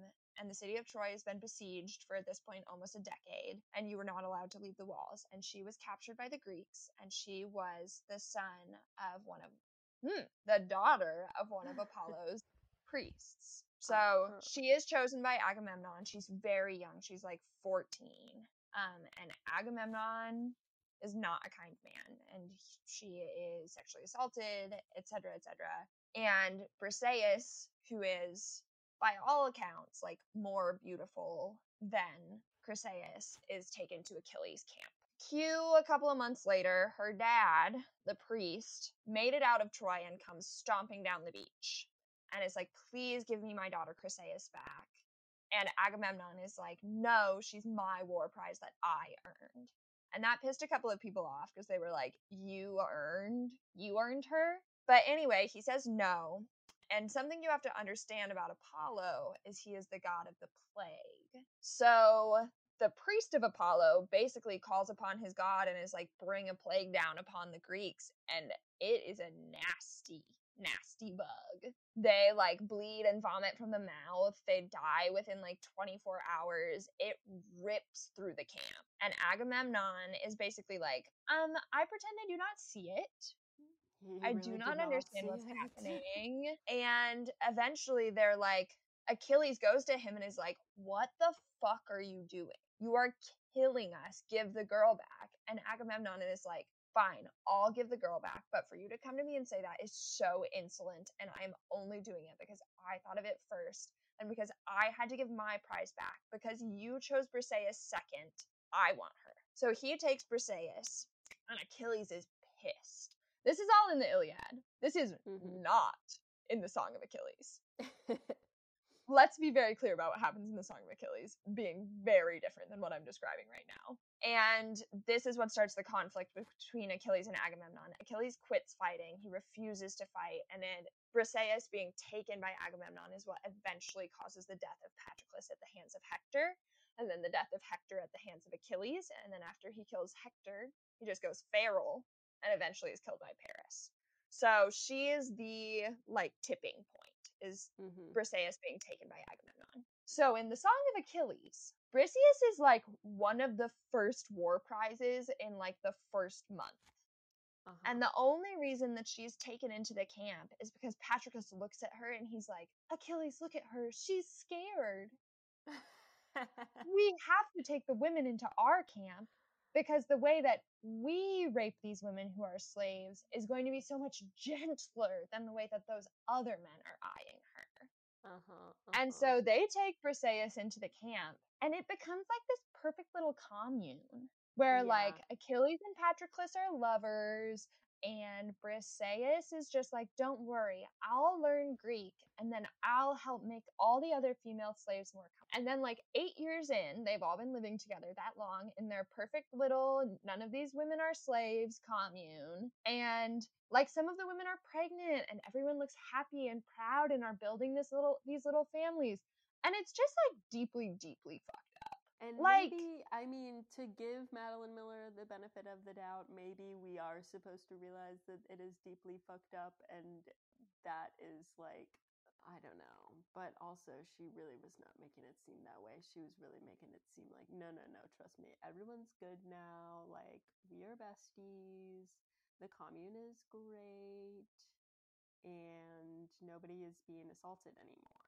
and the city of Troy has been besieged for at this point almost a decade, and you were not allowed to leave the walls. And she was captured by the Greeks, and she was the son of one of, hmm, the daughter of one of Apollo's priests. So she is chosen by Agamemnon. She's very young. She's like 14. Um, and Agamemnon is not a kind man and she is sexually assaulted etc etc and briseis who is by all accounts like more beautiful than chryseis is taken to achilles camp. Cue a couple of months later her dad the priest made it out of troy and comes stomping down the beach and is like please give me my daughter chryseis back. And agamemnon is like no she's my war prize that i earned and that pissed a couple of people off because they were like, You earned, you earned her. But anyway, he says no. And something you have to understand about Apollo is he is the god of the plague. So the priest of Apollo basically calls upon his god and is like, Bring a plague down upon the Greeks. And it is a nasty, nasty bug. They like bleed and vomit from the mouth. They die within like 24 hours. It rips through the camp. And Agamemnon is basically like, um, I pretend I do not see it. I do did not understand what's it. happening. And eventually they're like, Achilles goes to him and is like, What the fuck are you doing? You are killing us. Give the girl back. And Agamemnon is like, Fine, I'll give the girl back. But for you to come to me and say that is so insolent. And I'm only doing it because I thought of it first. And because I had to give my prize back. Because you chose Briseis second, I want her. So he takes Briseis, and Achilles is pissed. This is all in the Iliad. This is Mhm. not in the Song of Achilles. Let's be very clear about what happens in the Song of Achilles, being very different than what I'm describing right now. And this is what starts the conflict between Achilles and Agamemnon. Achilles quits fighting, he refuses to fight, and then Briseis being taken by Agamemnon is what eventually causes the death of Patroclus at the hands of Hector, and then the death of Hector at the hands of Achilles, and then after he kills Hector, he just goes feral and eventually is killed by Paris. So she is the like tipping point is Mhm. Briseis being taken by Agamemnon. So in the Song of Achilles, Briseis is like one of the first war prizes in like the first month. Uh-huh. And the only reason that she's taken into the camp is because Patroclus looks at her and he's like, Achilles, look at her. She's scared. We have to take the women into our camp because the way that we rape these women who are slaves is going to be so much gentler than the way that those other men are eyeing her. uh-huh, And uh-huh. so they take Briseis into the camp, and it becomes like this perfect little commune where Yeah. like Achilles and Patroclus are lovers and Briseis is just like, don't worry, I'll learn Greek and then I'll help make all the other female slaves more. And then, like, eight years in, they've all been living together that long in their perfect little, none of these women are slaves commune. And like, some of the women are pregnant and everyone looks happy and proud and are building this little, these little families. And it's just like deeply, deeply fucked up And Like- maybe, I mean, to give Madeline Miller the benefit of the doubt, maybe we are supposed to realize that it is deeply fucked up and that is like, I don't know. But also, she really was not making it seem that way. She was really making it seem like, no, no, no, trust me, everyone's good now. Like, we are besties. The commune is great. And nobody is being assaulted anymore.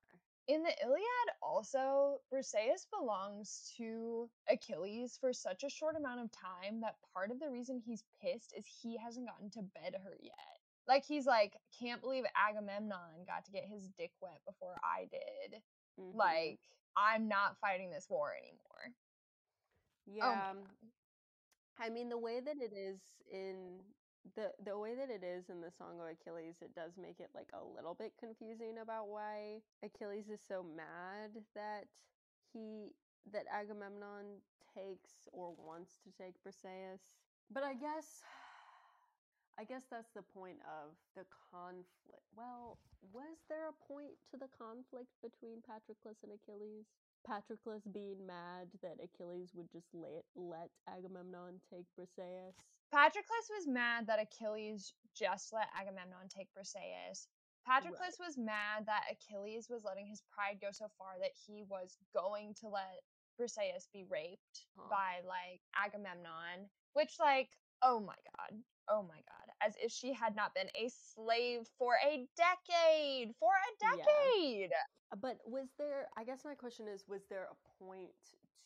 In the Iliad, also, Briseis belongs to Achilles for such a short amount of time that part of the reason he's pissed is he hasn't gotten to bed her yet. Like, he's like, can't believe Agamemnon got to get his dick wet before I did. Mhm. Like, I'm not fighting this war anymore. yeah. Oh. I mean, the way that it is in the the way that it is in the Song of Achilles, it does make it like a little bit confusing about why Achilles is so mad that he that Agamemnon takes or wants to take Briseis. But I guess I guess that's the point of the conflict. Well, was there a point to the conflict between Patroclus and Achilles? Patroclus being mad that Achilles would just let let Agamemnon take Briseis. Patroclus was mad that Achilles just let Agamemnon take Briseis. Patroclus was mad that Achilles was letting his pride go so far that he was going to let Briseis be raped Huh. by like Agamemnon, which like oh my god. Oh my god. As if she had not been a slave for a decade. For a decade. Uh, But was there, I guess my question is, was there a point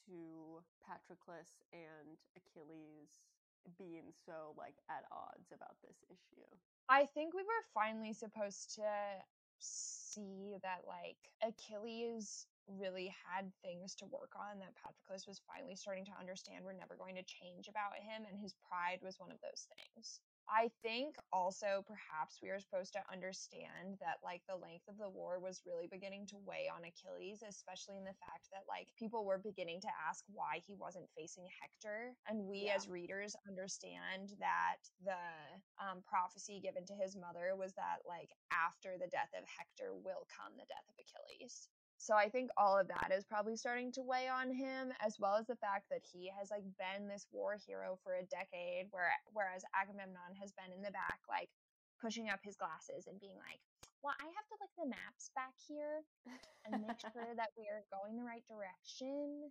to Patroclus and Achilles being so like at odds about this issue? I think we were finally supposed to see that like Achilles really had things to work on that Patroclus was finally starting to understand were never going to change about him and his pride was one of those things. I think also perhaps we are supposed to understand that like the length of the war was really beginning to weigh on Achilles, especially in the fact that like people were beginning to ask why he wasn't facing Hector. And we Yeah. as readers understand that the um, prophecy given to his mother was that like after the death of Hector will come the death of Achilles. So I think all of that is probably starting to weigh on him, as well as the fact that he has like been this war hero for a decade, where whereas Agamemnon has been in the back, like pushing up his glasses and being like, "Well, I have to look the maps back here and make sure that we are going the right direction."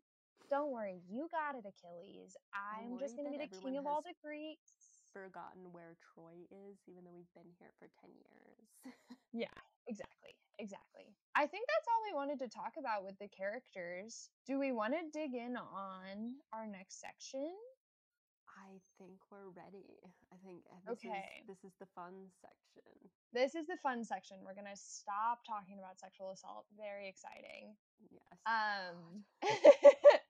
Don't worry, you got it, Achilles. I'm just gonna be the king of all the Greeks. Forgotten where Troy is, even though we've been here for 10 years. Yeah, exactly. I think that's all we wanted to talk about with the characters. Do we want to dig in on our next section? I think we're ready. I think uh, this Okay. is this is the fun section. This is the fun section. We're going to stop talking about sexual assault. Very exciting. Yes. Um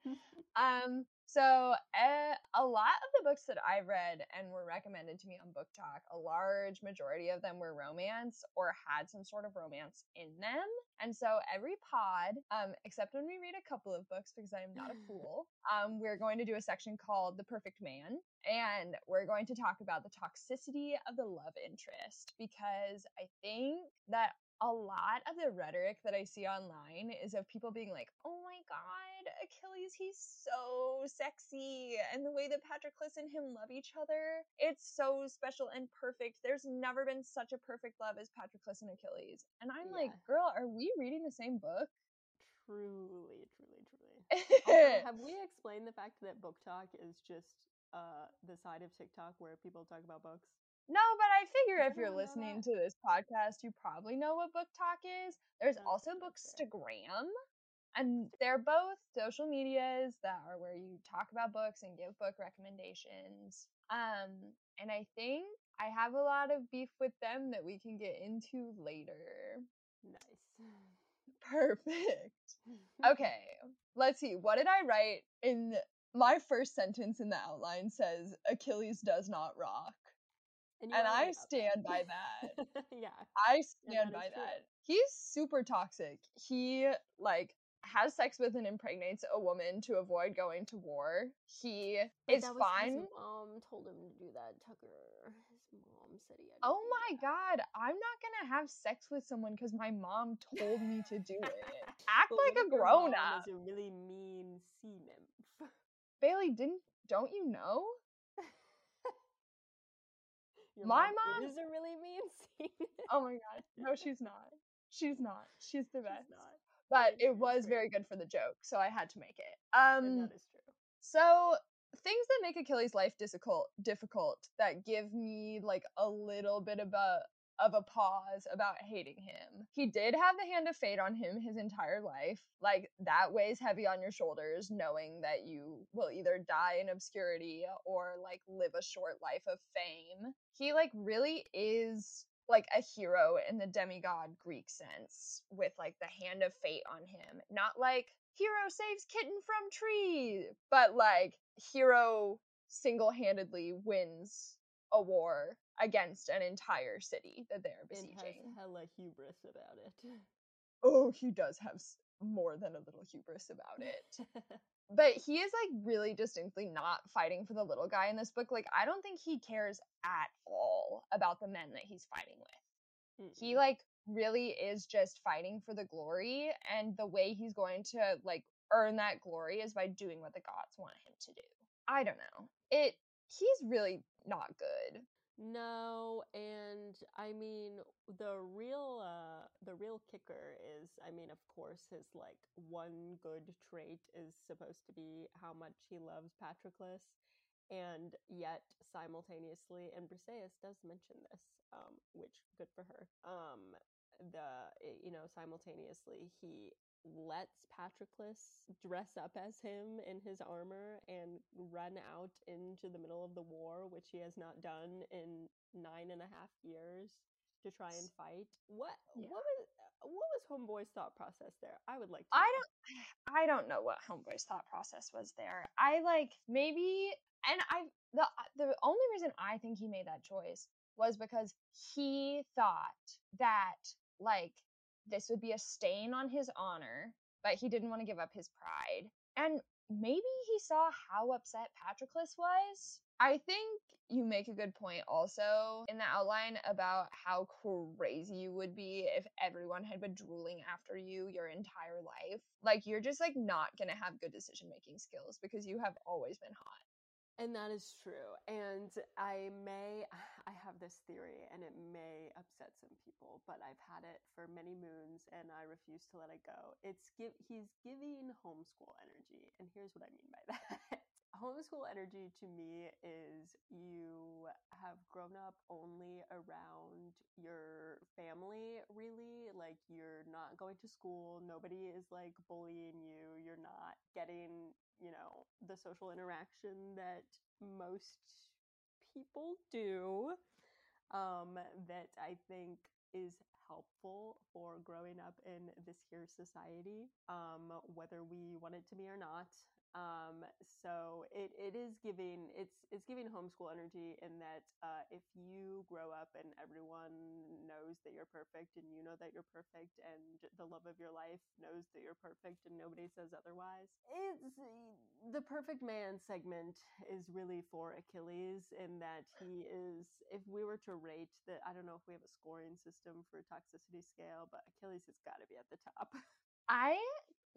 um so uh, a lot of the books that I read and were recommended to me on BookTok, a large majority of them were romance or had some sort of romance in them. And so every pod, um, except when we read a couple of books because I am not a fool, um, we're going to do a section called The Perfect Man. And we're going to talk about the toxicity of the love interest because I think that a lot of the rhetoric that I see online is of people being like, oh my god, Achilles, he's so sexy. And the way that Patroclus and him love each other, it's so special and perfect. There's never been such a perfect love as Patroclus and Achilles. And I'm like, girl, are we reading the same book? truly, truly, truly. Also, have we explained the fact that book talk is just uh the side of TikTok where people talk about books? No, but I figure if you're listening to this podcast, you probably know what BookTok is. There's That's also. Bookstagram, and they're both social medias that are where you talk about books and give book recommendations. Um, and I think I have a lot of beef with them that we can get into later. Nice. Perfect. Okay, let's see. What did I write in my first sentence in the outline says Achilles does not rock. And, And I stand by that. yeah. I stand that by that. He's super toxic. He like has sex with and impregnates a woman to avoid going to war. He is that was 'cause fine. His mom told him to do that, Tucker. His mom said he had Oh my god, I'm not gonna have sex with someone because my mom told me to do it. Act But like a grown up. Is a really mean sea nymph. Bailey, didn't don't you know? My mom mom- is a really mean sea nymph. Oh my god. No, she's not. She's not. She's the She's best. not. But it was very good for the joke, so I had to make it. Um that is true. So things that make Achilles' life difficult difficult that give me like a little bit of a of a pause about hating him. He did have the hand of fate on him his entire life. Like that weighs heavy on your shoulders knowing that you will either die in obscurity or like live a short life of fame. He like really is like a hero in the demigod Greek sense with like the hand of fate on him. Not like hero saves kitten from tree, but like hero single-handedly wins a war against an entire city that they're besieging. And has hella hubris about it. Oh, he does have more than a little hubris about it. but he is like really distinctly not fighting for the little guy in this book. Like I don't think he cares at all about the men that he's fighting with. He Mm-mm. like really is just fighting for the glory and the way he's going to like earn that glory is by doing what the gods want him to do. I don't know. It he's really not good. No, and I mean the real uh the real kicker is I mean of course his like one good trait is supposed to be how much he loves Patroclus and yet simultaneously and Briseis does mention this um which good for her. Um the you know simultaneously he lets Patroclus dress up as him in his armor and run out into the middle of the war, which he has not done in nine and a half years to try and fight. What Yeah. what was what was Homeboy's thought process there? I would like to I know. don't I don't know what Homeboy's thought process was there. I like maybe and I the the only reason I think he made that choice was because he thought that like this would be a stain on his honor, but he didn't want to give up his pride. And maybe he saw how upset Patroclus was. I think you make a good point also in the outline about how crazy you would be if everyone had been drooling after you your entire life. Like you're just like not to have good decision making skills because you have always been hot. And that is true. And I may, I have this theory, and it may upset some people, but I've had it for many moons, and I refuse to let it go. It's give, he's giving homeschool energy, and here's what I mean by that. Homeschool energy to me is you have grown up only around your family, really. Like you're not going to school, nobody is like bullying you, you're not getting you know the social interaction that most people do um that i think is helpful for growing up in this here society um whether we want it to be or not um so it, it is giving it's it's giving homeschool energy in that uh if you grow up and everyone knows that you're perfect and you know that you're perfect and the love of your life knows that you're perfect and nobody says otherwise it's the perfect man segment is really for achilles in that he is if we were to rate that i don't know if we have a scoring system for toxicity scale but achilles has got to be at the top. I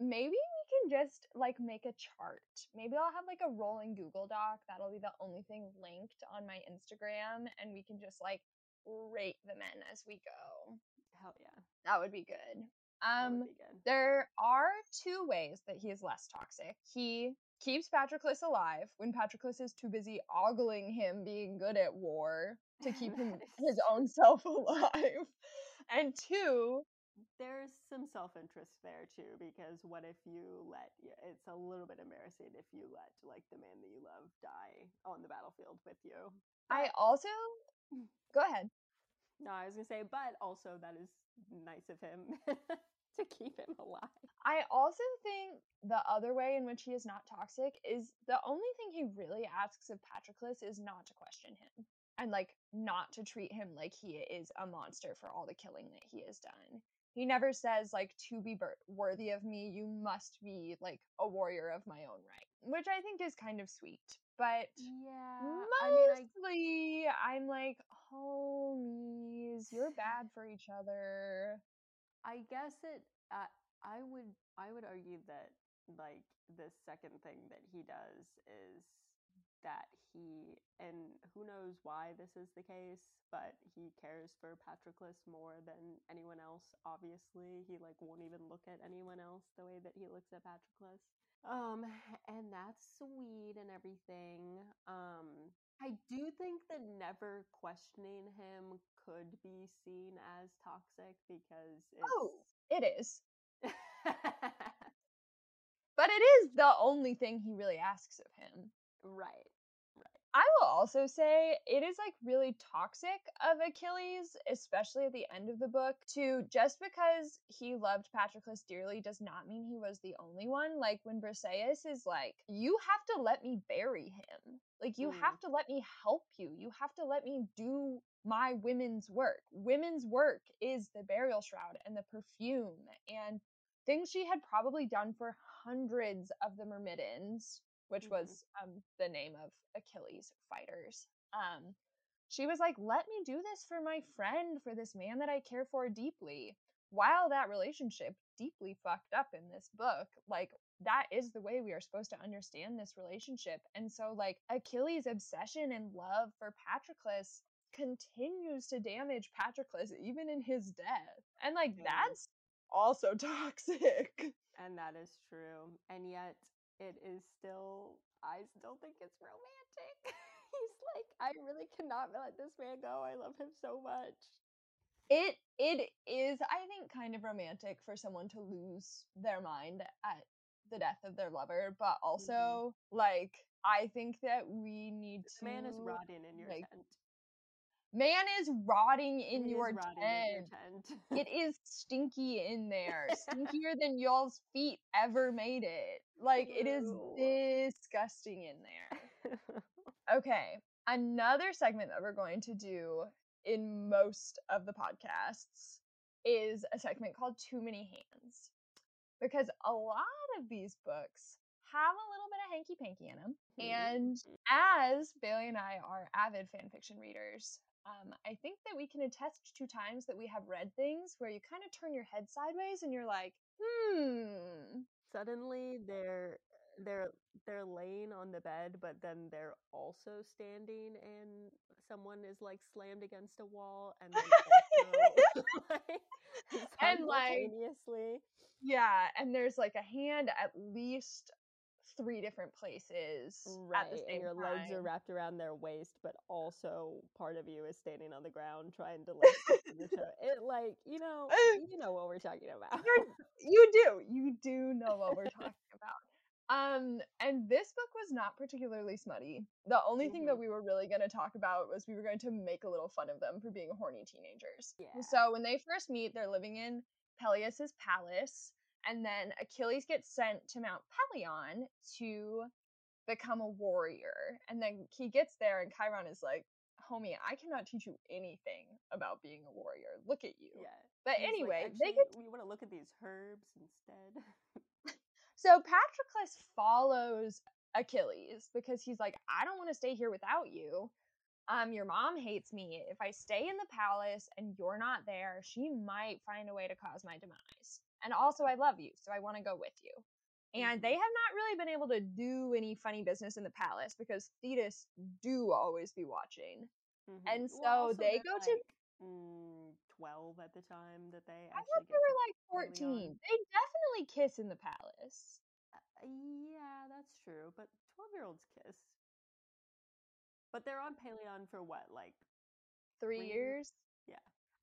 maybe we can just like make a chart. Maybe I'll have like a rolling Google Doc. That'll be the only thing linked on my Instagram and we can just like rate the men as we go. hell yeah That would be good. Um be good there are two ways that he is less toxic. He keeps Patroclus alive when Patroclus is too busy ogling him being good at war to keep him his own self alive. And two, there's some self-interest there too because what if you let it's a little bit embarrassing if you let like the man that you love die on the battlefield with you I also mm. go ahead. no i was gonna say but also that is nice of him to keep him alive I also think the other way in which he is not toxic is the only thing he really asks of Patroclus is not to question him and like not to treat him like he is a monster for all the killing that he has done. He never says like to be worthy of me, you must be like a warrior of my own right, which I think is kind of sweet. But yeah, mostly I am like homies, you're bad for each other. I guess it. Uh, I would. I would argue that like the second thing that he does is that he and who knows why this is the case but he cares for patroclus more than anyone else obviously. He like won't even look at anyone else the way that he looks at patroclus. Um and that's sweet and everything. Um i do think that never questioning him could be seen as toxic because oh it is. But it is the only thing he really asks of him. Right. I will also say it is like really toxic of Achilles, especially at the end of the book, to just because he loved Patroclus dearly does not mean he was the only one. Like when Briseis is like, You have to let me bury him. Like you mm. have to let me help you. You have to let me do my women's work. Women's work is the burial shroud and the perfume and things she had probably done for hundreds of the Myrmidons which mm-hmm. was um, the name of Achilles' fighters. Um, she was like, let me do this for my friend, for this man that I care for deeply. While that relationship deeply fucked up in this book, like that is the way we are supposed to understand this relationship. And so, like, Achilles' obsession and love for Patroclus continues to damage Patroclus even in his death. And, like, mm-hmm. that's also toxic. And that is true. And yet, it is still I still think it's romantic. He's like, I really cannot let this man go. I love him so much. It it is, I think, kind of romantic for someone to lose their mind at the death of their lover, but mm-hmm. also mm-hmm. like I think that we need this to. Man is rotting in your like, tent. Man is rotting in, your, rotting tent. in your tent. it is stinky in there. Stinkier than y'all's feet ever made it. Like Ew. it is disgusting in there. okay. Another segment that we're going to do in most of the podcasts is a segment called Too Many Hands. Because a lot of these books have a little bit of hanky panky in them. Mm-hmm. And as Bailey and I are avid fan fiction readers, um, I think that we can attest to times that we have read things where you kind of turn your head sideways and you're like, hmm. Suddenly they're they're they're laying on the bed, but then they're also standing and someone is like slammed against a wall and then also like and like yeah, and there's like a hand at least three different places right, at the same and your time. legs are wrapped around their waist, but also part of you is standing on the ground trying to like it like you know you know what we're talking about. You're, you do you do know what we're talking about. Um, and this book was not particularly smutty. The only mm-hmm. thing that mm-hmm. we were really going to talk about was we were going to make a little fun of them for being horny teenagers. Yeah. So when they first meet, they're living in Peleus's palace and then Achilles gets sent to Mount Pelion to become a warrior. And then he gets there, and Chiron is like, Homie, I cannot teach you anything about being a warrior. Look at you. Yeah. But He's anyway, like, they get. We want to look at these herbs instead. so Patroclus follows Achilles because he's like, I don't want to stay here without you. Um, your mom hates me. If I stay in the palace and you're not there, she might find a way to cause my demise. And also, I love you, so I want to go with you. And they mm-hmm. have not really been able to do any funny business in the palace because Thetis do always be watching. Mm-hmm. And so well, they go like, to mm, 12 at the time that they I thought they were like 14. They definitely kiss in the palace. Uh, yeah, that's true. But 12 year olds kiss. But they're on Pelion for what, like three, three years? Yeah.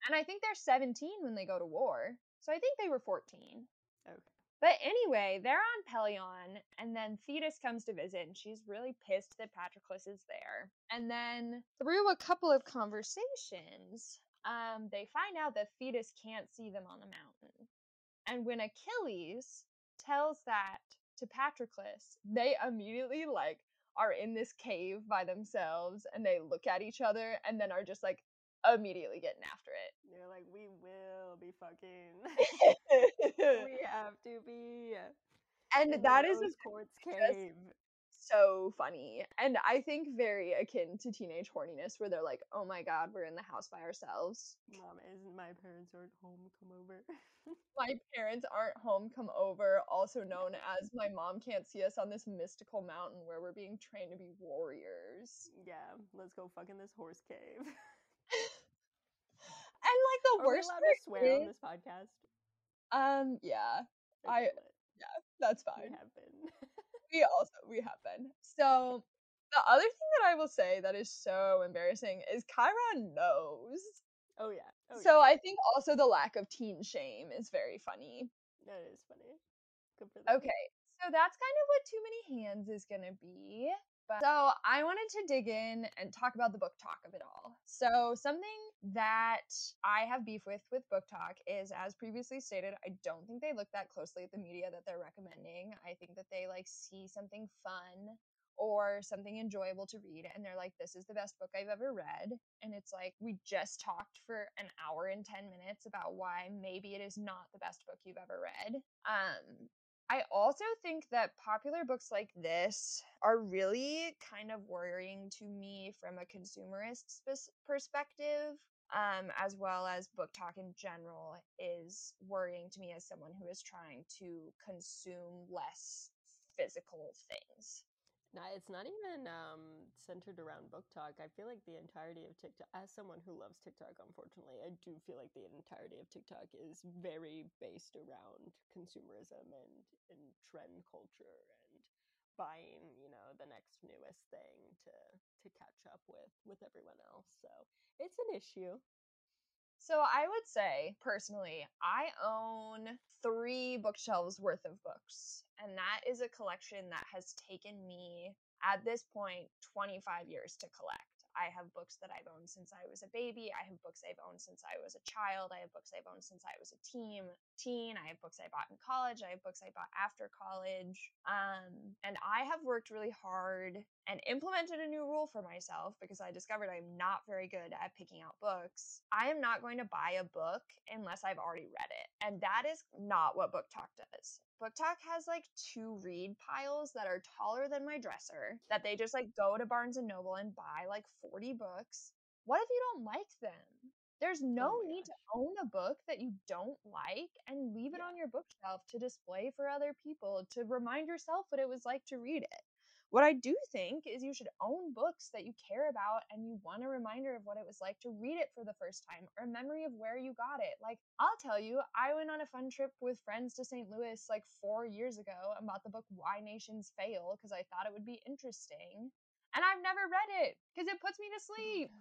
And I think they're 17 when they go to war. So I think they were 14. Okay. But anyway, they're on Pelion, and then Thetis comes to visit, and she's really pissed that Patroclus is there. And then through a couple of conversations, um, they find out that Thetis can't see them on the mountain. And when Achilles tells that to Patroclus, they immediately like are in this cave by themselves and they look at each other and then are just like immediately getting after it. They're like, we will be fucking. we have to be. Uh, and that is a Quartz cave. so funny and i think very akin to teenage horniness where they're like oh my god we're in the house by ourselves Mom, isn't my parents aren't home? Come over. my parents aren't home come over also known as my mom can't see us on this mystical mountain where we're being trained to be warriors yeah, let's go fuck in this horse cave. And like the Are we worst allowed part to swear on this podcast? um yeah I- Okay, lit. that's we fine have been. we also we have been so the other thing that i will say that is so embarrassing is chiron knows oh yeah. Oh, so i think also the lack of teen shame is very funny that is funny. Good for. Okay, so that's kind of what Too Many Hands is going to be. But so I wanted to dig in and talk about the book talk of it all. So something that I have beef with with BookTok is, as previously stated, I don't think they look that closely at the media that they're recommending. I think that they like see something fun or something enjoyable to read and they're like this is the best book i've ever read and it's like we just talked for an hour and 10 minutes about why maybe it is not the best book you've ever read um I also think that popular books like this are really kind of worrying to me from a consumerist perspective, um, as well as BookTok in general is worrying to me as someone who is trying to consume less physical things. No, it's not even um, centered around BookTok. I feel like the entirety of TikTok, as someone who loves TikTok, unfortunately, I do feel like the entirety of TikTok is very based around consumerism and, and trend culture and buying, you know, the next newest thing to to catch up with with everyone else. So it's an issue. So I would say personally, I own three bookshelves worth of books, and that is a collection that has taken me at this point 25 years to collect. I have books that I've owned since I was a baby. I have books I've owned since I was a child. I have books I've owned since I was a teen. Teen. I have books I bought in college. I have books I bought after college. Um, and I have worked really hard and implemented a new rule for myself because I discovered I'm not very good at picking out books. I am not going to buy a book unless I've already read it. And that is not what BookTok does. BookTok has like two read piles that are taller than my dresser that they just like go to Barnes and Noble and buy like 40 books. What if you don't like them? There's oh no my need to own a book that you don't like and leave it Yeah. on your bookshelf to display for other people to remind yourself what it was like to read it. What I do think is you should own books that you care about and you want a reminder of what it was like to read it for the first time or a memory of where you got it. Like, I'll tell you, I went on a fun trip with friends to St. Louis like four years ago and bought the book Why Nations Fail because I thought it would be interesting. And I've never read it because it puts me to oh, sleep.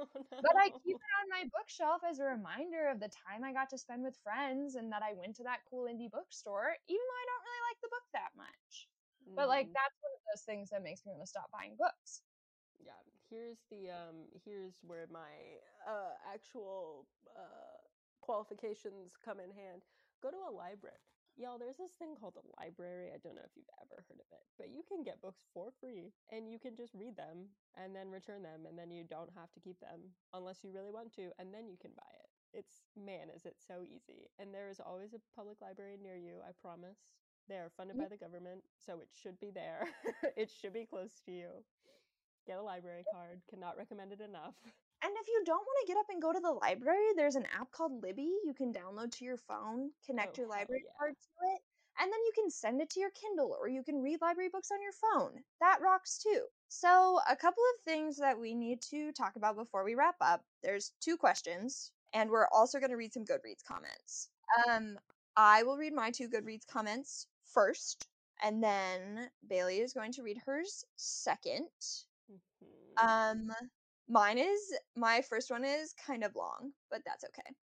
Oh, no. But I keep it on my bookshelf as a reminder of the time I got to spend with friends and that I went to that cool indie bookstore, even though I don't really like the book that much. But like Mhm. that's one of those things that makes me want to stop buying books. yeah here's the um here's where my uh actual uh qualifications come in hand go to a library y'all there's this thing called a library i don't know if you've ever heard of it but you can get books for free and you can just read them and then return them and then you don't have to keep them unless you really want to and then you can buy it it's man is it so easy and there is always a public library near you i promise they are funded by the government so it should be there it should be close to you Get a library card. Cannot recommend it enough. And if you don't want to get up and go to the library, there's an app called Libby you can download to your phone, connect Oh, your library yeah. card to it, and then you can send it to your Kindle or you can read library books on your phone. That rocks too. So, a couple of things that we need to talk about before we wrap up. There's two questions, and we're also going to read some Goodreads comments. Um, I will read my two Goodreads comments first, and then Bailey is going to read hers second. Mhm. Um, mine is my first one is kind of long, but that's okay.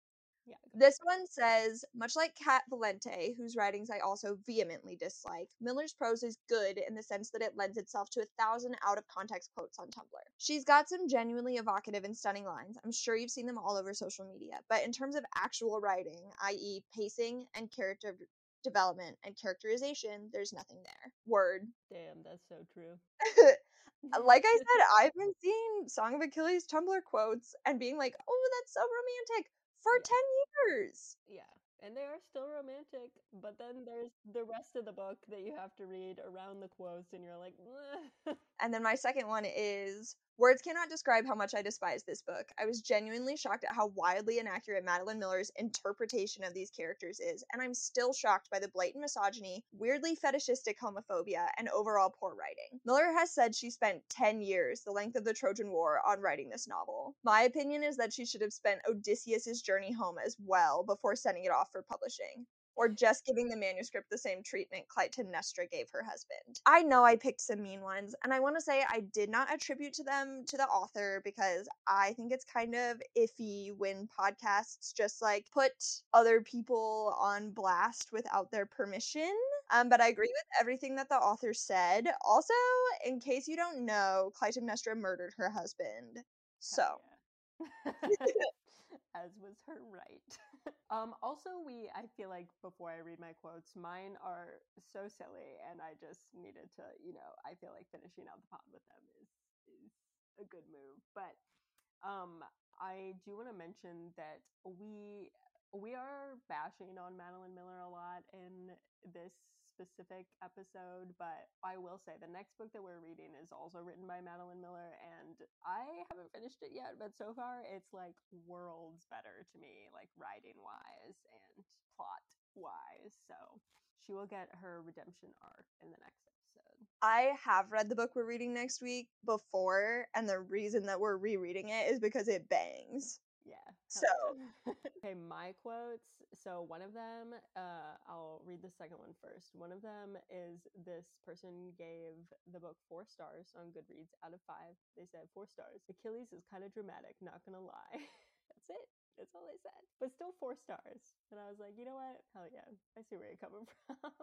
yeah. This one says, much like Cat Valente, whose writings I also vehemently dislike, Miller's prose is good in the sense that it lends itself to a thousand out of context quotes on Tumblr. She's got some genuinely evocative and stunning lines. I'm sure you've seen them all over social media. But in terms of actual writing, i.e., pacing and character development, and characterization, there's nothing there. Word. Damn, that's so true. Uh, like I said, I've been seeing Song of Achilles Tumblr quotes and being like, oh, that's so romantic for Yeah. 10 years. Yeah. And they are still romantic, but then there's the rest of the book that you have to read around the quotes, and you're like, "Bleh." And then my second one is Words cannot describe how much I despise this book. I was genuinely shocked at how wildly inaccurate Madeline Miller's interpretation of these characters is, and I'm still shocked by the blatant misogyny, weirdly fetishistic homophobia, and overall poor writing. Miller has said she spent 10 years, the length of the Trojan War, on writing this novel. My opinion is that she should have spent Odysseus' journey home as well before sending it off for publishing or just giving the manuscript the same treatment Clytemnestra gave her husband. I know I picked some mean ones, and I want to say I did not attribute to them to the author because I think it's kind of iffy when podcasts just like put other people on blast without their permission. Um, but I agree with everything that the author said. Also, in case you don't know, Clytemnestra murdered her husband. So. Yeah. As was her right. um, also, we, I feel like before I read my quotes, mine are so silly, and I just needed to, you know, I feel like finishing out the pod with them is is a good move. But um, I do want to mention that we we are bashing on Madeline Miller a lot in this specific episode, but I will say the next book that we're reading is also written by Madeline Miller, and I haven't finished it yet, but so far it's like worlds better to me, like writing wise and plot wise. So she will get her redemption arc in the next episode. I have read the book we're reading next week before, and the reason that we're rereading it is because it bangs. So. okay, my quotes. So one of them, uh, I'll read the second one first. One of them is this person gave the book four stars on Goodreads out of five. They said four stars. Achilles is kind of dramatic, not gonna lie. That's it. That's all they said. But still four stars. And I was like, you know what? Hell yeah. I see where you're coming from.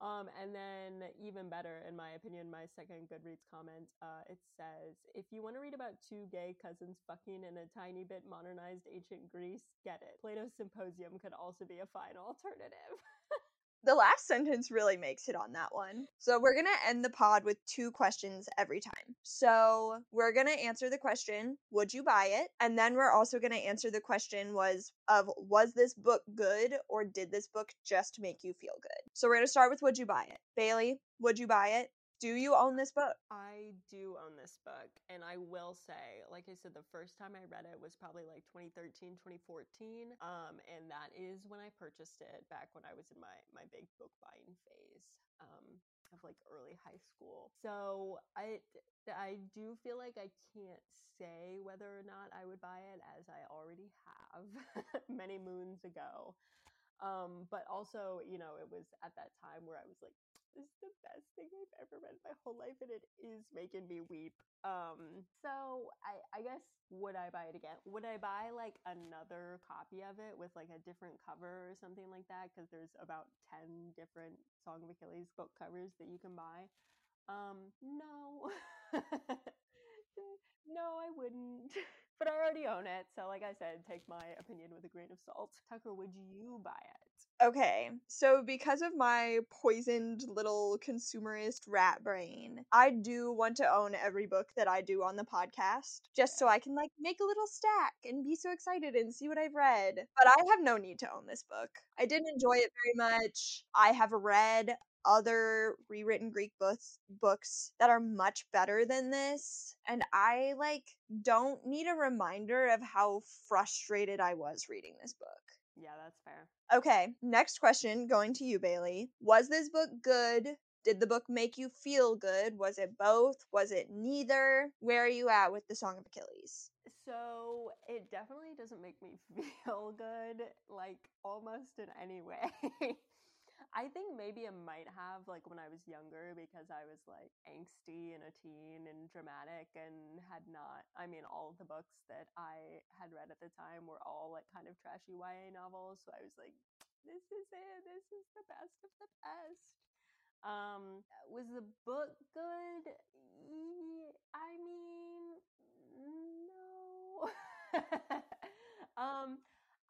Um, and then, even better, in my opinion, my second Goodreads comment, uh, it says, if you want to read about two gay cousins fucking in a tiny bit modernized ancient Greece, get it. Plato's Symposium could also be a fine alternative. The last sentence really makes it on that one. So, we're going to end the pod with two questions every time. So, we're going to answer the question, would you buy it? And then we're also going to answer the question was of was this book good or did this book just make you feel good? So, we're going to start with would you buy it? Bailey, would you buy it? Do you own this book? I do own this book, and I will say, like I said, the first time I read it was probably like 2013, 2014, um, and that is when I purchased it back when I was in my my big book buying phase. Um, of like early high school. So I I do feel like I can't say whether or not I would buy it as I already have many moons ago. Um, but also, you know, it was at that time where I was like, this is the best thing I've ever read in my whole life, and it is making me weep. Um, so I, I guess would I buy it again? Would I buy like another copy of it with like a different cover or something like that? Because there's about ten different Song of Achilles book covers that you can buy. Um, no. no, I wouldn't. But I already own it, so like I said, take my opinion with a grain of salt. Tucker, would you buy it? Okay, so because of my poisoned little consumerist rat brain, I do want to own every book that I do on the podcast just so I can like make a little stack and be so excited and see what I've read. But I have no need to own this book. I didn't enjoy it very much. I have read other rewritten Greek books books that are much better than this and I like don't need a reminder of how frustrated I was reading this book. Yeah, that's fair. Okay, next question going to you Bailey. Was this book good? Did the book make you feel good? Was it both? Was it neither? Where are you at with the Song of Achilles? So, it definitely doesn't make me feel good like almost in any way. I think maybe it might have like when I was younger because I was like angsty and a teen and dramatic and had not I mean all the books that I had read at the time were all like kind of trashy YA novels so I was like this is it. This is the best of the best. Um was the book good? I mean no. Um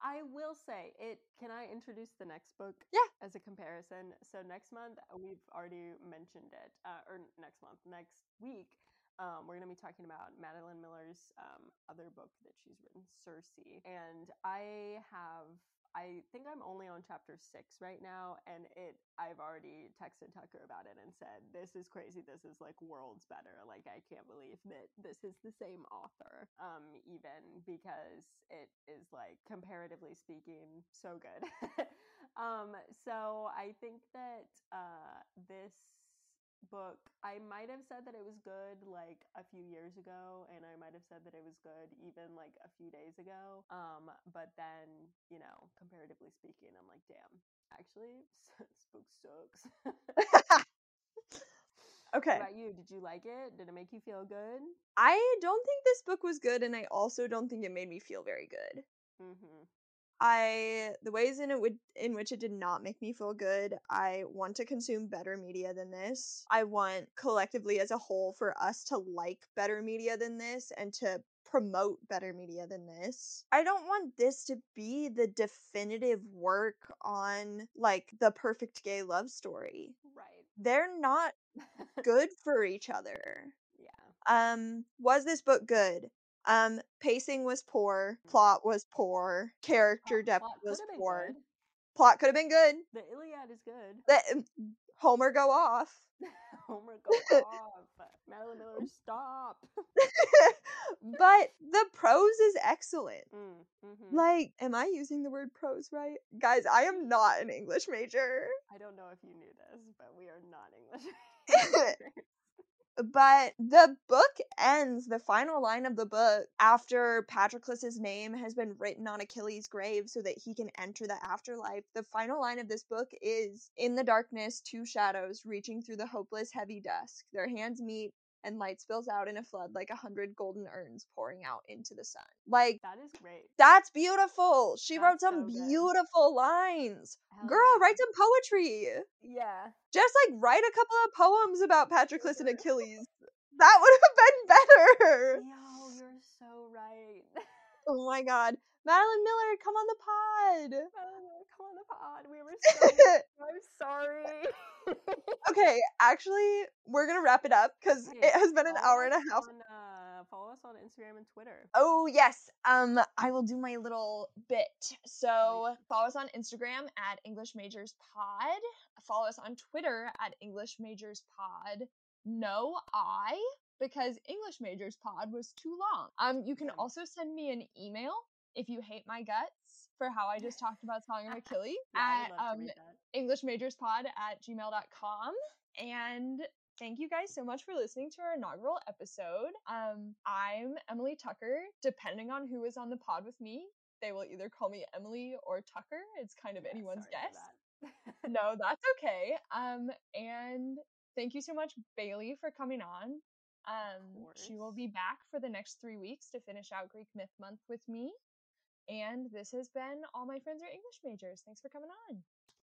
I will say it. Can I introduce the next book? Yeah. As a comparison, so next month we've already mentioned it, uh, or next month, next week, um, we're going to be talking about Madeline Miller's um, other book that she's written, Circe. And I have I think I'm only on chapter six right now, and it I've already texted Tucker about it and said, This is crazy. This is like worlds better. Like I can't believe that this is the same author. Um, even because it is like comparatively speaking so good. um, so I think that uh this book i might have said that it was good like a few years ago and i might have said that it was good even like a few days ago um but then you know comparatively speaking i'm like damn actually this book sucks. Okay. what about you? Did you like it? Did it make you feel good? I don't think this book was good and i also don't think it made me feel very good. Mm-hmm. I the ways in it would in which it did not make me feel good. I want to consume better media than this. I want collectively as a whole for us to like better media than this and to promote better media than this. I don't want this to be the definitive work on like the perfect gay love story. right They're not good for each other. yeah Um was this book good? Um pacing was poor, plot was poor, character depth Plot was could have been poor. good. Plot could have been good. the iliad is good Let um, Homer go off. homer go off madeline miller stop but the prose is excellent. mm, hmm Like, am I using the word prose right? Guys, I am not an English major. I don't know if you knew this, but we are not English. but the book ends the final line of the book after patroclus's name has been written on achilles grave so that he can enter the afterlife the final line of this book is in the darkness two shadows reaching through the hopeless heavy dusk. Their hands meet and light spills out in a flood like a hundred golden urns pouring out into the sun like that is great. that's beautiful she That's wrote some so beautiful lines Hell girl yeah. write some poetry Yeah. just like write a couple of poems about Patroclus and Achilles. That would have been better. Yo, you're so right. Oh my god. Madeline Miller, come on the pod. Oh, on the pod. We were so. I'm sorry. okay, actually, we're gonna wrap it up because Okay, it has been an hour and a half. On, uh, follow us on Instagram and Twitter. Oh yes. Um, I will do my little bit. So follow us on Instagram at English Majors Pod. Follow us on Twitter at English Majors Pod. No I because English Majors Pod was too long. Um, you can also send me an email if you hate my guts for how I just talked about Song of Achilles Yeah, at would love to um, read that. EnglishMajorsPod at gmail.com. And thank you guys so much for listening to our inaugural episode. Um, I'm Emily Tucker. Depending on who is on the pod with me, they will either call me Emily or Tucker. It's kind of Yeah, anyone's guess. that. no, that's okay. Um, and thank you so much, Bailey, for coming on. Um, she will be back for the next three weeks to finish out Greek Myth Month with me. And this has been All My Friends Are English Majors. Thanks for coming on.